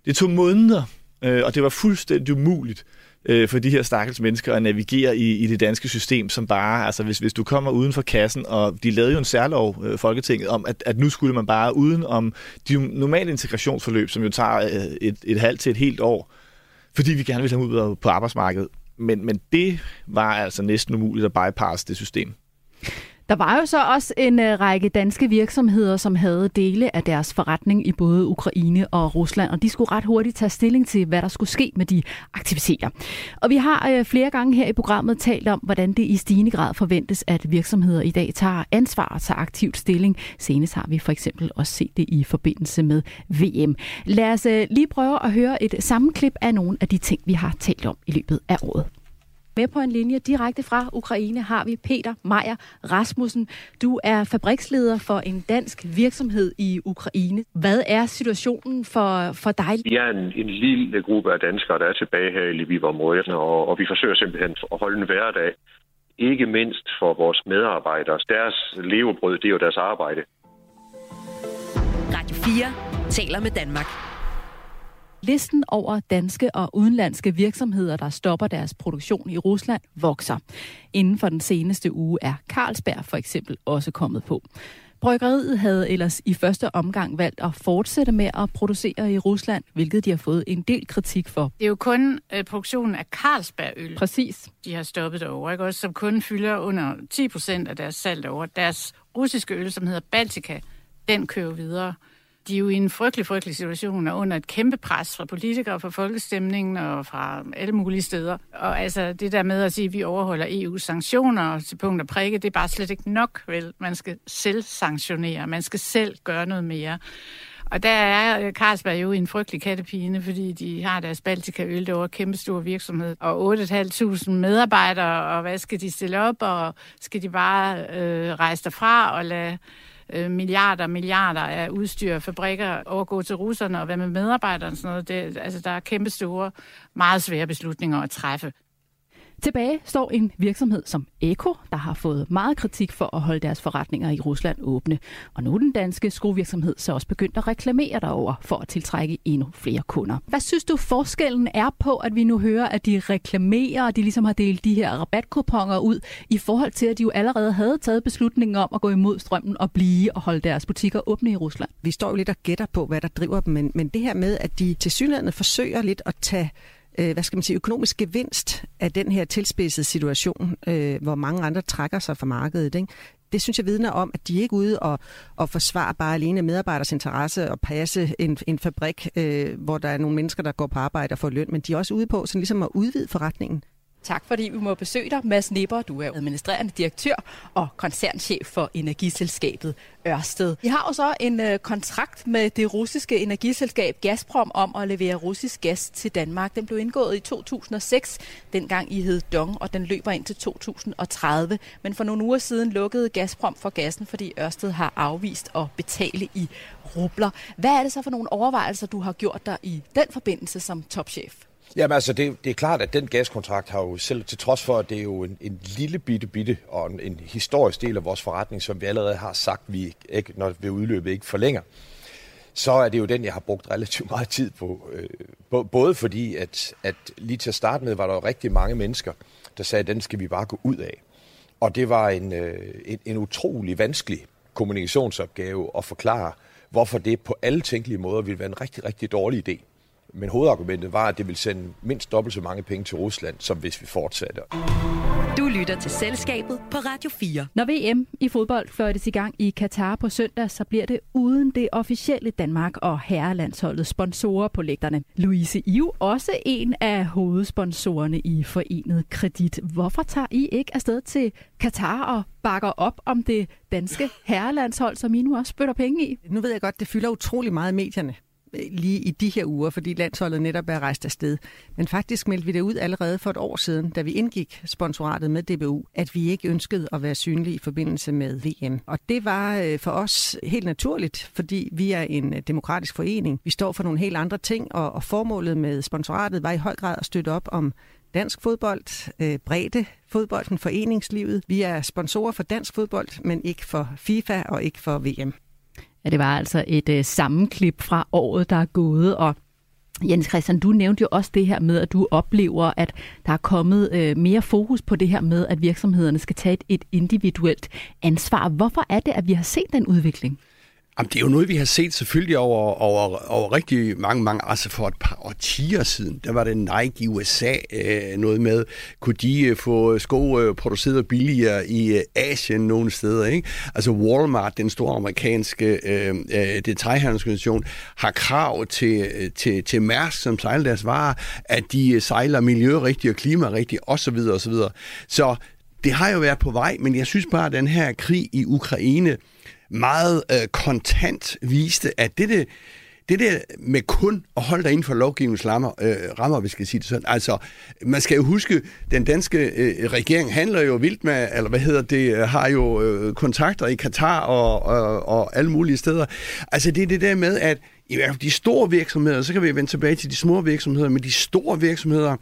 det tog måneder, øh, og det var fuldstændig umuligt øh, for de her stakkels mennesker at navigere i, i det danske system, som bare, altså hvis, hvis du kommer uden for kassen, og de lavede jo en særlov, øh, Folketinget, om at, at nu skulle man bare uden om de normale integrationsforløb, som jo tager øh, et, et halvt til et helt år, fordi vi gerne vil have dem ud på arbejdsmarkedet. Men, men det var altså næsten umuligt at bypasse det system. Der var jo så også en øh, række danske virksomheder, som havde dele af deres forretning i både Ukraine og Rusland, og de skulle ret hurtigt tage stilling til, hvad der skulle ske med de aktiviteter. Og vi har øh, flere gange her i programmet talt om, hvordan det i stigende grad forventes, at virksomheder i dag tager ansvar og tager aktivt stilling. Senest har vi for eksempel også set det i forbindelse med VM. Lad os øh, lige prøve at høre et sammenklip af nogle af de ting, vi har talt om i løbet af året. Med på en linje direkte fra Ukraine har vi Peter Meier Rasmussen. Du er fabriksleder for en dansk virksomhed i Ukraine. Hvad er situationen for, for dig? Vi er en, en lille gruppe af danskere, der er tilbage her i Lviv-området, og, og vi forsøger simpelthen at holde en hverdag. Ikke mindst for vores medarbejdere. Deres levebrød, det er jo deres arbejde. Radio 4 taler med Danmark. Listen over danske og udenlandske virksomheder, der stopper deres produktion i Rusland, vokser. Inden for den seneste uge er Carlsberg for eksempel også kommet på. Bryggeriet havde ellers i første omgang valgt at fortsætte med at producere i Rusland, hvilket de har fået en del kritik for. Det er jo kun øh, produktionen af Carlsbergøl, Præcis. de har stoppet derovre, ikke? Også, som kun fylder under 10 procent af deres salg derovre. Deres russiske øl, som hedder Baltica, den kører videre. De er jo i en frygtelig, frygtelig situation og under et kæmpe pres fra politikere, fra folkestemningen og fra alle mulige steder. Og altså det der med at sige, at vi overholder EU's sanktioner til punkt og prikke, det er bare slet ikke nok, vel? Man skal selv sanktionere, man skal selv gøre noget mere. Og der er Carlsberg jo i en frygtelig kattepine, fordi de har deres Baltica-øl derovre, kæmpe stor virksomhed, og 8.500 medarbejdere, og hvad skal de stille op, og skal de bare øh, rejse derfra og lade øh, milliarder milliarder af udstyr, fabrikker overgå til russerne, og hvad med medarbejderne og sådan noget. Det, altså, der er kæmpe store, meget svære beslutninger at træffe. Tilbage står en virksomhed som Eko, der har fået meget kritik for at holde deres forretninger i Rusland åbne. Og nu er den danske skruvirksomhed så også begyndt at reklamere derover for at tiltrække endnu flere kunder. Hvad synes du forskellen er på, at vi nu hører, at de reklamerer, og de ligesom har delt de her rabatkuponger ud, i forhold til, at de jo allerede havde taget beslutningen om at gå imod strømmen og blive og holde deres butikker åbne i Rusland? Vi står jo lidt og gætter på, hvad der driver dem, men, men det her med, at de til synligheden forsøger lidt at tage øh, hvad skal man sige, økonomisk gevinst af den her tilspidsede situation, øh, hvor mange andre trækker sig fra markedet. Ikke? Det synes jeg vidner om, at de ikke er ude og, og forsvare bare alene medarbejders interesse og passe en, en fabrik, øh, hvor der er nogle mennesker, der går på arbejde og får løn, men de er også ude på sådan ligesom at udvide forretningen. Tak fordi vi må besøge dig, Mads Nipper. Du er administrerende direktør og koncernchef for energiselskabet Ørsted. Vi har jo så en øh, kontrakt med det russiske energiselskab Gazprom om at levere russisk gas til Danmark. Den blev indgået i 2006, dengang I hed Dong, og den løber ind til 2030. Men for nogle uger siden lukkede Gazprom for gassen, fordi Ørsted har afvist at betale i rubler. Hvad er det så for nogle overvejelser, du har gjort dig i den forbindelse som topchef? Jamen altså, det, det er klart, at den gaskontrakt har jo selv, til trods for, at det er jo en, en lille bitte bitte og en, en historisk del af vores forretning, som vi allerede har sagt, vi ikke, når vi udløbet ikke forlænger, så er det jo den, jeg har brugt relativt meget tid på. Øh, både fordi, at, at lige til at starte med, var der jo rigtig mange mennesker, der sagde, at den skal vi bare gå ud af. Og det var en, øh, en, en utrolig vanskelig kommunikationsopgave at forklare, hvorfor det på alle tænkelige måder ville være en rigtig, rigtig dårlig idé. Men hovedargumentet var, at det ville sende mindst dobbelt så mange penge til Rusland, som hvis vi fortsatte. Du lytter til Selskabet på Radio 4. Når VM i fodbold fløjtes i gang i Katar på søndag, så bliver det uden det officielle Danmark og herrelandsholdets sponsorer på lægterne. Louise Iv, også en af hovedsponsorerne i Forenet Kredit. Hvorfor tager I ikke afsted til Katar og bakker op om det danske herrelandshold, som I nu også spytter penge i? Nu ved jeg godt, det fylder utrolig meget i medierne lige i de her uger, fordi landsholdet netop er rejst afsted. Men faktisk meldte vi det ud allerede for et år siden, da vi indgik sponsoratet med DBU, at vi ikke ønskede at være synlige i forbindelse med VM. Og det var øh, for os helt naturligt, fordi vi er en øh, demokratisk forening. Vi står for nogle helt andre ting, og, og formålet med sponsoratet var i høj grad at støtte op om dansk fodbold, øh, bredde fodbolden, foreningslivet. Vi er sponsorer for dansk fodbold, men ikke for FIFA og ikke for VM. Ja, det var altså et øh, sammenklip fra året, der er gået, og Jens Christian, du nævnte jo også det her med, at du oplever, at der er kommet øh, mere fokus på det her med, at virksomhederne skal tage et, et individuelt ansvar. Hvorfor er det, at vi har set den udvikling? Jamen, det er jo noget, vi har set selvfølgelig over, over, over rigtig mange, mange, altså for et par årtier siden. Der var det Nike i USA øh, noget med, kunne de øh, få sko øh, produceret billigere i øh, Asien nogle steder, ikke? Altså Walmart, den store amerikanske øh, øh, detaljhandelsorganisation, har krav til, øh, til, til Mærsk, som sejler deres varer, at de øh, sejler miljørigtigt og klimarigtigt osv. osv. Så det har jo været på vej, men jeg synes bare, at den her krig i Ukraine, meget øh, kontant viste, at det, det, det der med kun at holde dig inden for lovgivningens rammer, øh, rammer, vi skal sige det sådan, altså, man skal jo huske, den danske øh, regering handler jo vildt med, eller hvad hedder det, øh, har jo øh, kontakter i Katar og, og, og alle mulige steder. Altså, det er det der med, at i hvert fald de store virksomheder, så kan vi vende tilbage til de små virksomheder, men de store virksomheder,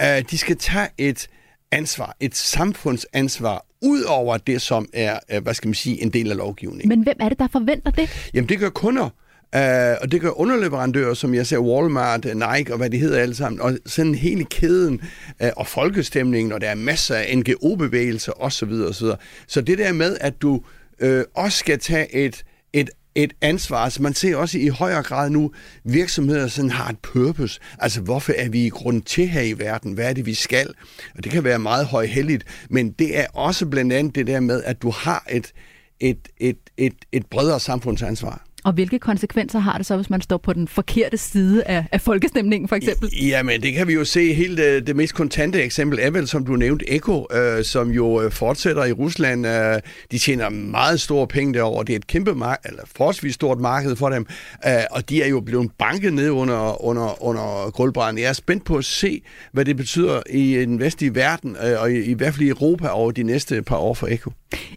øh, de skal tage et ansvar, et samfundsansvar, ud over det, som er, øh, hvad skal man sige, en del af lovgivningen. Men hvem er det, der forventer det? Jamen, det gør kunder. Uh, og det gør underleverandører, som jeg ser Walmart, Nike og hvad de hedder alle sammen, og sådan hele kæden uh, og folkestemningen, og der er masser af NGO-bevægelser osv. osv. Så det der med, at du uh, også skal tage et, et et ansvar. Altså man ser også i højere grad nu, virksomheder sådan har et purpose. Altså hvorfor er vi i grund til her i verden? Hvad er det, vi skal? Og det kan være meget højhelligt, men det er også blandt andet det der med, at du har et, et, et, et, et bredere samfundsansvar. Og hvilke konsekvenser har det så, hvis man står på den forkerte side af, af folkestemningen, for eksempel? Jamen, det kan vi jo se. Helt det, det mest kontante eksempel er vel, som du nævnte, Eko, øh, som jo øh, fortsætter i Rusland. Øh, de tjener meget store penge derovre. Det er et kæmpe marked, eller forholdsvis stort marked for dem. Øh, og de er jo blevet banket ned under, under, under gulvbrænden. Jeg er spændt på at se, hvad det betyder i den vestlige verden, øh, og i, i hvert fald i Europa over de næste par år for Eko.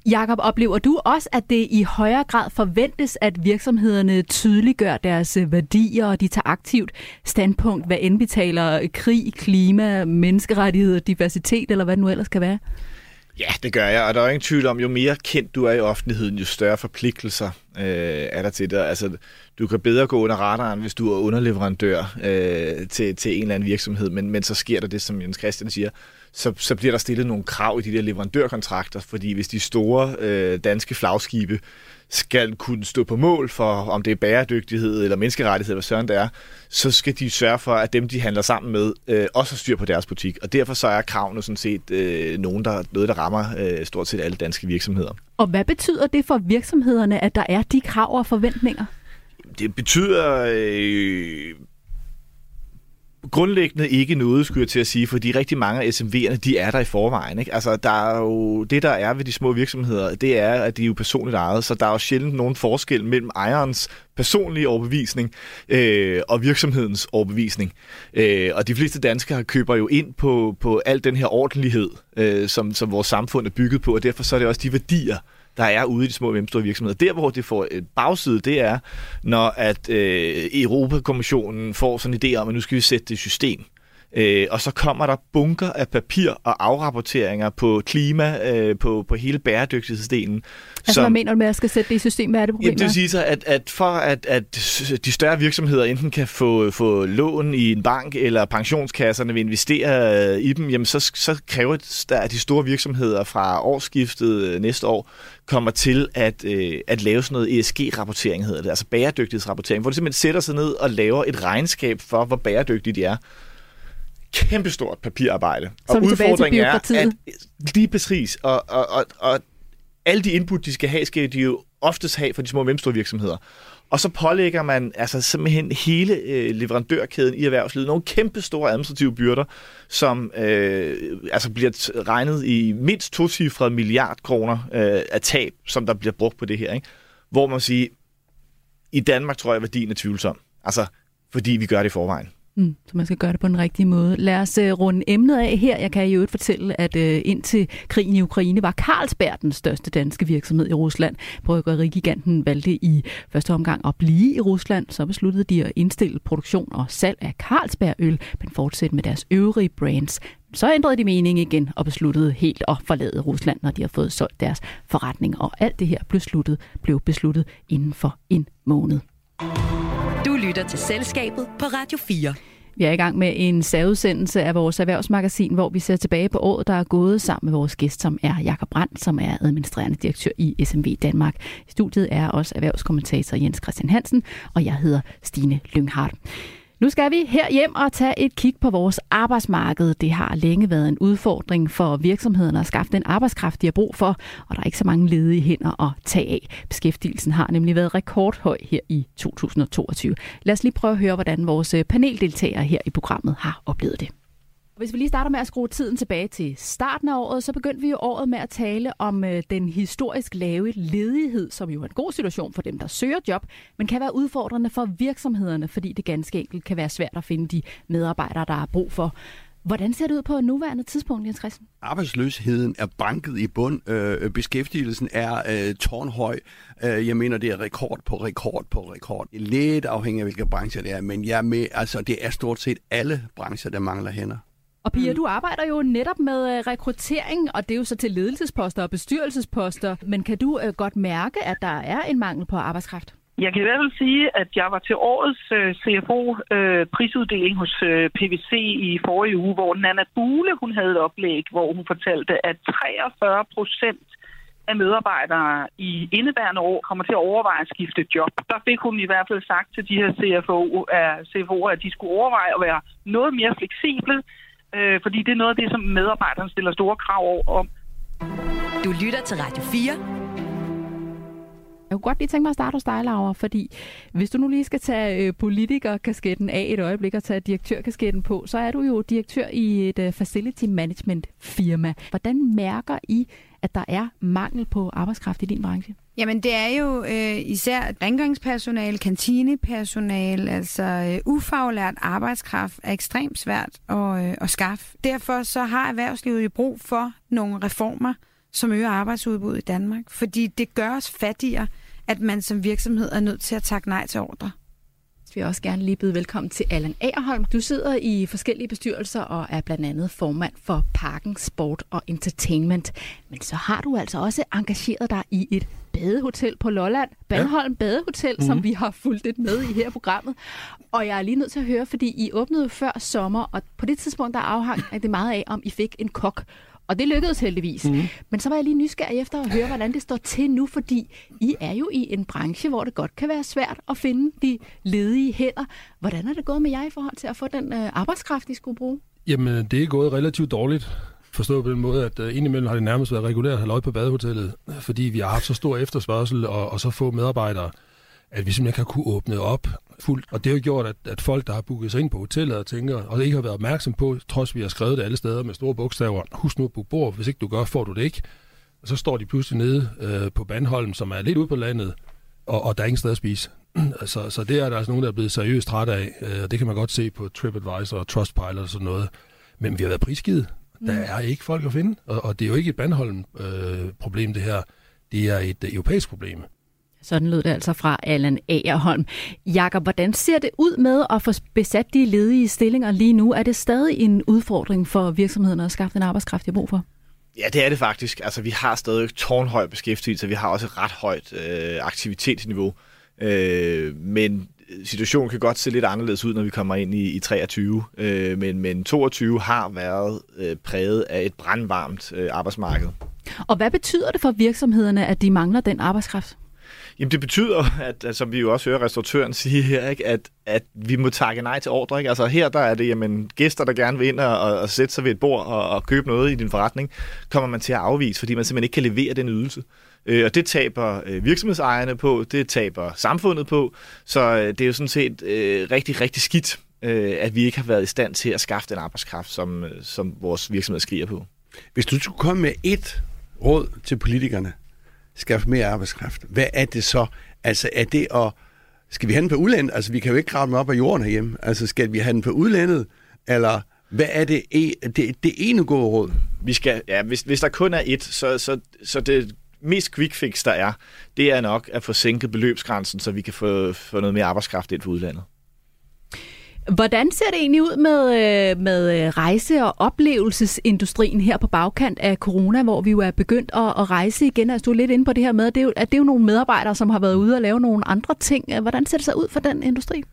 Jakob, oplever du også, at det i højere grad forventes, at virksomhederne tydeliggør deres øh, værdier, og de tager aktivt standpunkt, hvad end vi taler øh, krig, klima, menneskerettigheder, diversitet, eller hvad det nu ellers kan være? Ja, det gør jeg, og der er ingen tvivl om, jo mere kendt du er i offentligheden, jo større forpligtelser øh, er der til det. Altså, du kan bedre gå under radaren, hvis du er underleverandør øh, til, til en eller anden virksomhed, men, men så sker der det, som Jens Christian siger, så, så bliver der stillet nogle krav i de der leverandørkontrakter, fordi hvis de store øh, danske flagskibe skal kunne stå på mål for, om det er bæredygtighed eller menneskerettighed, hvad søren det er, så skal de sørge for, at dem, de handler sammen med, øh, også har styr på deres butik. Og derfor så er kravene sådan set øh, nogen, der, noget, der rammer øh, stort set alle danske virksomheder. Og hvad betyder det for virksomhederne, at der er de krav og forventninger? Det betyder øh, grundlæggende ikke noget, skulle jeg til at sige, fordi rigtig mange af SMV'erne, de er der i forvejen. Ikke? Altså, der er jo, det, der er ved de små virksomheder, det er, at de er jo personligt ejet, så der er jo sjældent nogen forskel mellem ejerens personlige overbevisning øh, og virksomhedens overbevisning. Øh, og de fleste danskere køber jo ind på, på al den her ordentlighed, øh, som, som vores samfund er bygget på, og derfor så er det også de værdier, der er ude i de små og mellemstore virksomheder. Der, hvor det får et bagside, det er, når at øh, Europakommissionen får sådan en idé om, at nu skal vi sætte det system. Øh, og så kommer der bunker af papir og afrapporteringer på klima, øh, på, på hele bæredygtighedsdelen. Altså, som, hvad mener du med, at jeg skal sætte det i system? Hvad er det problemet? Jamen, det vil sige så, at, at for at, at de større virksomheder enten kan få, få lån i en bank, eller pensionskasserne vil investere i dem, jamen så, så kræver det, at de store virksomheder fra årsskiftet næste år kommer til at, øh, at lave sådan noget ESG-rapportering, hedder det, altså bæredygtighedsrapportering, hvor de simpelthen sætter sig ned og laver et regnskab for, hvor bæredygtige de er. Kæmpestort papirarbejde. Tilbage til udfordringen er, at lige præcis, og, og, og, og alle de input, de skal have, skal de jo oftest have fra de små og mellemstore virksomheder. Og så pålægger man altså simpelthen hele øh, leverandørkæden i erhvervslivet nogle kæmpe store administrative byrder, som øh, altså bliver regnet i mindst to milliard kroner øh, af tab, som der bliver brugt på det her. Ikke? Hvor man siger, i Danmark tror jeg, værdien er tvivlsom. Altså, fordi vi gør det i forvejen. Mm, så man skal gøre det på den rigtige måde. Lad os uh, runde emnet af her. Jeg kan i øvrigt fortælle, at uh, indtil krigen i Ukraine var Carlsberg den største danske virksomhed i Rusland. Bryggerigiganten valgte i første omgang at blive i Rusland. Så besluttede de at indstille produktion og salg af Carlsberg-øl, men fortsætte med deres øvrige brands. Så ændrede de mening igen og besluttede helt at forlade Rusland, når de har fået solgt deres forretning. Og alt det her blev, sluttet, blev besluttet inden for en måned. Du lytter til Selskabet på Radio 4. Vi er i gang med en særudsendelse af vores erhvervsmagasin, hvor vi ser tilbage på året, der er gået sammen med vores gæst, som er Jakob Brandt, som er administrerende direktør i SMV Danmark. I studiet er også erhvervskommentator Jens Christian Hansen, og jeg hedder Stine Lynghardt. Nu skal vi her hjem og tage et kig på vores arbejdsmarked. Det har længe været en udfordring for virksomhederne at skaffe den arbejdskraft, de har brug for, og der er ikke så mange ledige hænder at tage af. Beskæftigelsen har nemlig været rekordhøj her i 2022. Lad os lige prøve at høre, hvordan vores øh, paneldeltagere her i programmet har oplevet det. Hvis vi lige starter med at skrue tiden tilbage til starten af året, så begyndte vi jo året med at tale om øh, den historisk lave ledighed, som jo er en god situation for dem, der søger job, men kan være udfordrende for virksomhederne, fordi det ganske enkelt kan være svært at finde de medarbejdere, der er brug for. Hvordan ser det ud på nuværende tidspunkt, Jens Christen? Arbejdsløsheden er banket i bund. Øh, øh, beskæftigelsen er øh, tårnhøj. Øh, jeg mener, det er rekord på rekord på rekord. Lidt afhængig af, hvilke brancher det er, men jeg er med, altså, det er stort set alle brancher, der mangler hænder. Og Pia, du arbejder jo netop med øh, rekruttering, og det er jo så til ledelsesposter og bestyrelsesposter. Men kan du øh, godt mærke, at der er en mangel på arbejdskraft? Jeg kan i hvert fald sige, at jeg var til årets øh, CFO-prisuddeling øh, hos øh, PVC i forrige uge, hvor Nana Bule hun havde et oplæg, hvor hun fortalte, at 43 procent af medarbejdere i indeværende år kommer til at overveje at skifte job. Der fik hun i hvert fald sagt til de her CFO, uh, CFO'er, at de skulle overveje at være noget mere fleksible, øh, fordi det er noget af det, som medarbejderne stiller store krav om. Du lytter til Radio 4. Jeg kunne godt lige tænke mig at starte hos dig, Laura, fordi hvis du nu lige skal tage øh, politikerkasketten af et øjeblik og tage direktørkasketten på, så er du jo direktør i et uh, facility management firma. Hvordan mærker I, at der er mangel på arbejdskraft i din branche? Jamen det er jo øh, især rengøringspersonale, kantinepersonale, altså øh, ufaglært arbejdskraft er ekstremt svært at, øh, at skaffe. Derfor så har erhvervslivet jo brug for nogle reformer, som øger arbejdsudbuddet i Danmark, fordi det gør os fattigere, at man som virksomhed er nødt til at takke nej til ordre. Vi vil også gerne lige byde velkommen til Allan Agerholm. Du sidder i forskellige bestyrelser og er blandt andet formand for Parken Sport og Entertainment. Men så har du altså også engageret dig i et badehotel på Lolland, Bandholm ja. Badehotel, mm-hmm. som vi har fulgt lidt med i her programmet. Og jeg er lige nødt til at høre, fordi I åbnede før sommer, og på det tidspunkt der afhang det meget af, om I fik en kok. Og det lykkedes heldigvis. Mm. Men så var jeg lige nysgerrig efter at høre, hvordan det står til nu, fordi I er jo i en branche, hvor det godt kan være svært at finde de ledige hænder. Hvordan er det gået med jer i forhold til at få den øh, arbejdskraft, I skulle bruge? Jamen, det er gået relativt dårligt. Forstået på den måde, at uh, indimellem har det nærmest været regulært halvøj på badehotellet, fordi vi har haft så stor efterspørgsel og, og så få medarbejdere, at vi simpelthen ikke har kunne åbne op fuldt. Og det har jo gjort, at, at folk, der har booket sig ind på hotellet og tænker, og ikke har været opmærksom på, trods vi har skrevet det alle steder med store bogstaver, husk nu at booke bord, hvis ikke du gør, får du det ikke. Og så står de pludselig nede øh, på Bandholm, som er lidt ude på landet, og, og der er ingen sted at spise. (clears throat) så, så det er der altså nogen, der er blevet seriøst træt af. Øh, det kan man godt se på TripAdvisor og Trustpilot og sådan noget. Men vi har været prisgivet. Der er ikke folk at finde, og, og det er jo ikke et Bandholm-problem, øh, det her. Det er et øh, europæisk problem. Sådan lød det altså fra Allan Agerholm. Jakob, hvordan ser det ud med at få besat de ledige stillinger lige nu? Er det stadig en udfordring for virksomhederne at skaffe den arbejdskraft, de har brug for? Ja, det er det faktisk. Altså, vi har stadig tårnhøj beskæftigelse, vi har også et ret højt øh, aktivitetsniveau. Øh, men situationen kan godt se lidt anderledes ud, når vi kommer ind i, i 23. Øh, men, men 22 har været øh, præget af et brandvarmt øh, arbejdsmarked. Og hvad betyder det for virksomhederne, at de mangler den arbejdskraft? Jamen det betyder, at, at som vi jo også hører restauratøren sige her, ikke, at, at vi må takke nej til ordre. Ikke? Altså her der er det jamen, gæster, der gerne vil ind og, og sætte sig ved et bord og, og købe noget i din forretning, kommer man til at afvise, fordi man simpelthen ikke kan levere den ydelse. Øh, og det taber øh, virksomhedsejerne på, det taber samfundet på, så øh, det er jo sådan set øh, rigtig, rigtig skidt, øh, at vi ikke har været i stand til at skaffe den arbejdskraft, som, øh, som vores virksomhed skriger på. Hvis du skulle komme med et råd til politikerne, skaffe mere arbejdskraft, hvad er det så? Altså er det at, skal vi have den på udlandet? Altså vi kan jo ikke grave dem op af jorden herhjemme. Altså skal vi have den på udlandet? Eller hvad er det, e- det, det ene gode råd? Vi skal, ja, hvis, hvis der kun er et, så, så, så det mest quick fix, der er, det er nok at få sænket beløbsgrænsen, så vi kan få, få noget mere arbejdskraft ind på udlandet. Hvordan ser det egentlig ud med, øh, med øh, rejse- og oplevelsesindustrien her på bagkant af corona, hvor vi jo er begyndt at, at rejse igen? Altså, du er lidt inde på det her med, at det, er jo, at det er jo nogle medarbejdere, som har været ude og lave nogle andre ting. Hvordan ser det så ud for den industri?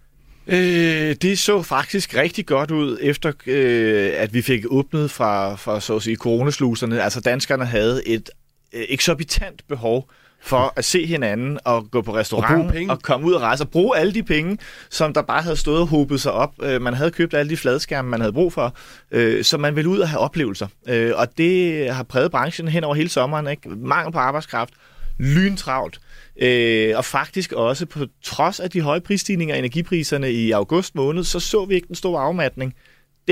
Øh, det så faktisk rigtig godt ud, efter øh, at vi fik åbnet fra, fra så at sige, coronasluserne. Altså danskerne havde et øh, eksorbitant behov for at se hinanden og gå på restaurant og, og komme ud og rejse og bruge alle de penge, som der bare havde stået og hobet sig op. Øh, man havde købt alle de fladskærme, man havde brug for, øh, så man ville ud og have oplevelser. Øh, og det har præget branchen hen over hele sommeren. Ikke? Mangel på arbejdskraft, lyntravlt, øh, og faktisk også på trods af de høje prisstigninger af energipriserne i august måned, så så vi ikke den store afmatning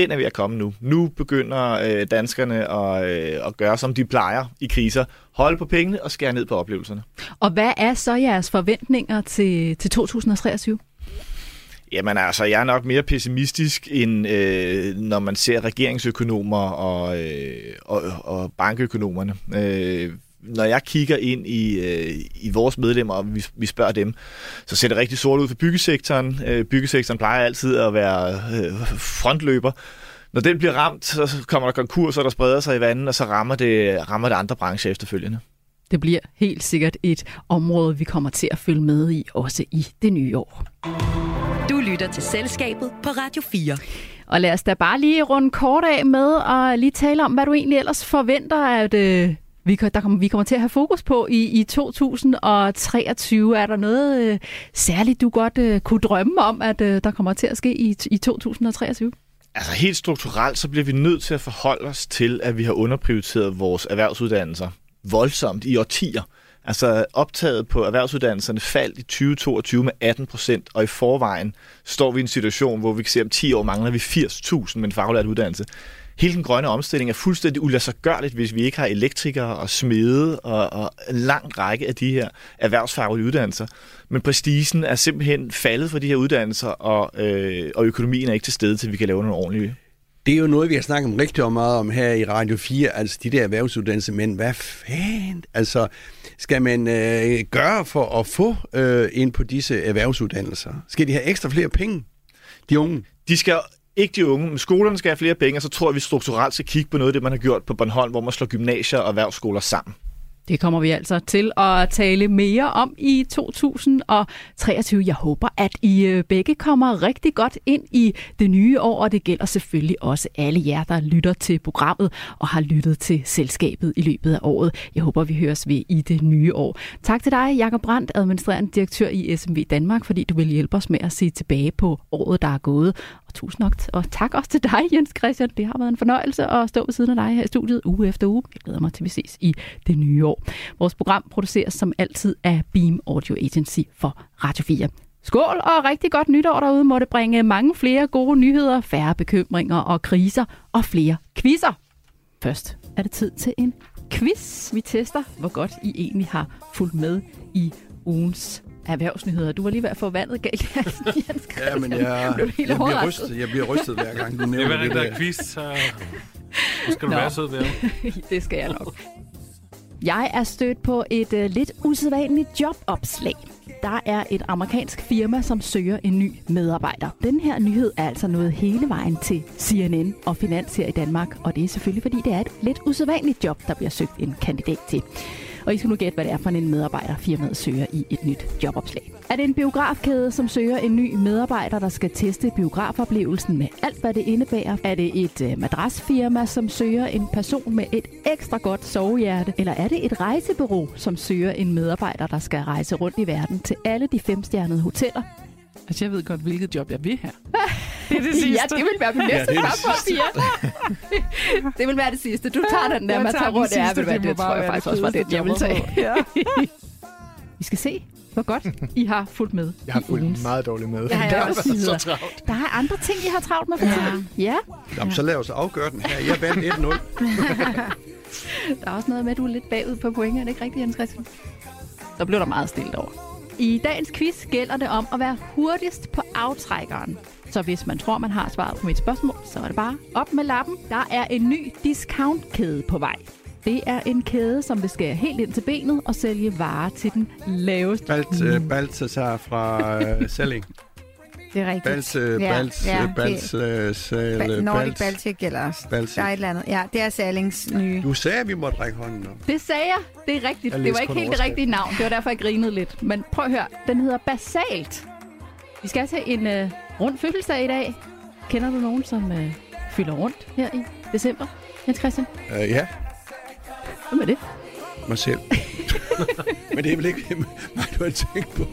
den er ved at komme nu. Nu begynder øh, danskerne at, øh, at gøre, som de plejer i kriser. Holde på pengene og skære ned på oplevelserne. Og hvad er så jeres forventninger til, til 2023? Jamen altså, jeg er nok mere pessimistisk, end øh, når man ser regeringsøkonomer og, øh, og, og bankøkonomerne. Øh, når jeg kigger ind i, øh, i vores medlemmer, og vi, vi spørger dem, så ser det rigtig sort ud for byggesektoren. Øh, byggesektoren plejer altid at være øh, frontløber. Når den bliver ramt, så kommer der konkurs, og der spreder sig i vandet, og så rammer det, rammer det andre brancher efterfølgende. Det bliver helt sikkert et område, vi kommer til at følge med i, også i det nye år. Du lytter til Selskabet på Radio 4. Og lad os da bare lige runde kort af med og lige tale om, hvad du egentlig ellers forventer, at øh, vi, der kommer, vi kommer til at have fokus på i, i 2023. Er der noget øh, særligt, du godt øh, kunne drømme om, at øh, der kommer til at ske i, i 2023? Altså helt strukturelt, så bliver vi nødt til at forholde os til, at vi har underprioriteret vores erhvervsuddannelser voldsomt i årtier. Altså optaget på erhvervsuddannelserne faldt i 2022 med 18 procent, og i forvejen står vi i en situation, hvor vi kan se, at om 10 år mangler vi 80.000 med en faglært uddannelse hele den grønne omstilling er fuldstændig ulassergørligt, hvis vi ikke har elektrikere og smede og, og en lang række af de her erhvervsfaglige uddannelser. Men prestigen er simpelthen faldet for de her uddannelser, og, øh, og økonomien er ikke til stede til, vi kan lave nogle ordentlige det er jo noget, vi har snakket om rigtig meget om her i Radio 4, altså de der erhvervsuddannelser, men hvad fanden, altså skal man øh, gøre for at få øh, ind på disse erhvervsuddannelser? Skal de have ekstra flere penge, de unge? De skal ikke de unge, men skolerne skal have flere penge, og så tror jeg, vi strukturelt skal kigge på noget af det, man har gjort på Bornholm, hvor man slår gymnasier og erhvervsskoler sammen. Det kommer vi altså til at tale mere om i 2023. Jeg håber, at I øh, begge kommer rigtig godt ind i det nye år, og det gælder selvfølgelig også alle jer, der lytter til programmet og har lyttet til selskabet i løbet af året. Jeg håber, vi høres ved i det nye år. Tak til dig, Jakob Brandt, administrerende direktør i SMV Danmark, fordi du vil hjælpe os med at se tilbage på året, der er gået. Og tusind nok, og tak også til dig, Jens Christian. Det har været en fornøjelse at stå ved siden af dig her i studiet uge efter uge. Jeg glæder mig til, at vi ses i det nye år. Vores program produceres som altid af Beam Audio Agency for Radio 4. Skål og rigtig godt nytår derude. Må det bringe mange flere gode nyheder, færre bekymringer og kriser og flere quizzer. Først er det tid til en quiz. Vi tester, hvor godt I egentlig har fulgt med i ugens erhvervsnyheder. Du var lige ved at få vandet galt, (laughs) Jens Ja, men jeg, jeg, bliver rystet, jeg bliver rystet hver gang, du (laughs) nævner det. Det var den der quiz, så skal du Nå. være sød ved (laughs) Det skal jeg nok. Jeg er stødt på et uh, lidt usædvanligt jobopslag. Der er et amerikansk firma, som søger en ny medarbejder. Den her nyhed er altså nået hele vejen til CNN og Finans her i Danmark, og det er selvfølgelig, fordi det er et lidt usædvanligt job, der bliver søgt en kandidat til. Og I skal nu gætte, hvad det er for en medarbejder, firmaet søger i et nyt jobopslag. Er det en biografkæde, som søger en ny medarbejder, der skal teste biografoplevelsen med alt, hvad det indebærer? Er det et øh, madrasfirma, som søger en person med et ekstra godt sovehjerte? Eller er det et rejsebureau, som søger en medarbejder, der skal rejse rundt i verden til alle de femstjernede hoteller? Altså, jeg ved godt, hvilket job jeg vil have. (laughs) Det er det sidste. ja, det vil være mit næste ja, Pia. (laughs) det vil være det sidste. Du tager den der, man tager rundt. Ja, vil være, det tror jeg faktisk også var det, jeg vil tage. Ja. (laughs) Vi skal se, hvor godt I har fulgt med Jeg har fulgt ugens. meget dårligt med. Ja, jeg også så travlt. Der er andre ting, I har travlt med for tiden. Ja. Jamen, så lad os afgøre den her. Jeg vandt 1-0. der er også noget med, at du er lidt bagud på point. Er det ikke rigtigt, Jens Christian? Så blev der meget stille over. I dagens quiz gælder det om at være hurtigst på aftrækkeren. Så hvis man tror, man har svaret på mit spørgsmål, så er det bare op med lappen. Der er en ny discountkæde på vej. Det er en kæde, som vil skære helt ind til benet og sælge varer til den laveste. Balt, uh, Balthasar fra uh, Selling. Det er rigtigt. Bals, uh, ja, Bals, ja, Bals, uh, sal, ba- Nordic Baltic eller Baltic. der er et eller andet. Ja, det er Sallings nye. Du sagde, at vi måtte række hånden op. Det sagde jeg. Det er rigtigt. Det var ikke helt det rigtige navn. Det var derfor, jeg grinede lidt. Men prøv at høre. Den hedder Basalt. Vi skal til en uh, rund fødselsdag i dag. Kender du nogen, som uh, fylder rundt her i december? Jens Christian? Uh, ja. Hvem er det? Mig selv. (laughs) Men det er vel ikke (laughs) mig, du har tænkt på.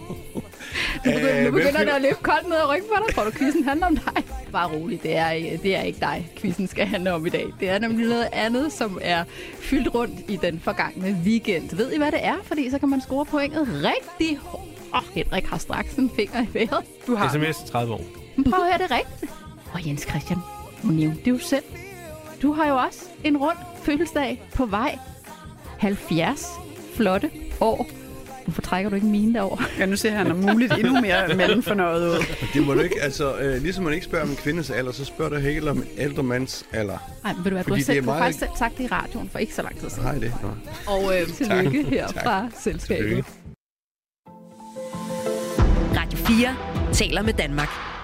Nu begynder, nu begynder det at løbe koldt ned ad ryggen på dig. Tror du, quizzen handler om dig? Bare rolig, det er, det er ikke dig, quizzen skal handle om i dag. Det er nemlig noget andet, som er fyldt rundt i den forgangne weekend. Ved I, hvad det er? Fordi så kan man score pointet rigtig hårdt. Åh, oh, Henrik har straks en finger i vejret. Du har SMS 30 år. Men prøv at høre det rigtigt. Og Jens Christian, nu nævnte det jo selv. Du har jo også en rund fødselsdag på vej 70 flotte år. Hvorfor trækker du ikke mine derovre? Ja, nu ser han om muligt endnu mere mellemfornøjet ud. Det må du ikke, altså, øh, ligesom man ikke spørger om en kvindes alder, så spørger du heller om en ældre mands alder. Nej, men ved du hvad, du har, selv, meget... faktisk selv sagt det i radioen for ikke så lang tid siden. Nej, det Nå. Og øh, tillykke her tak. fra selskabet. Radio 4 taler med Danmark.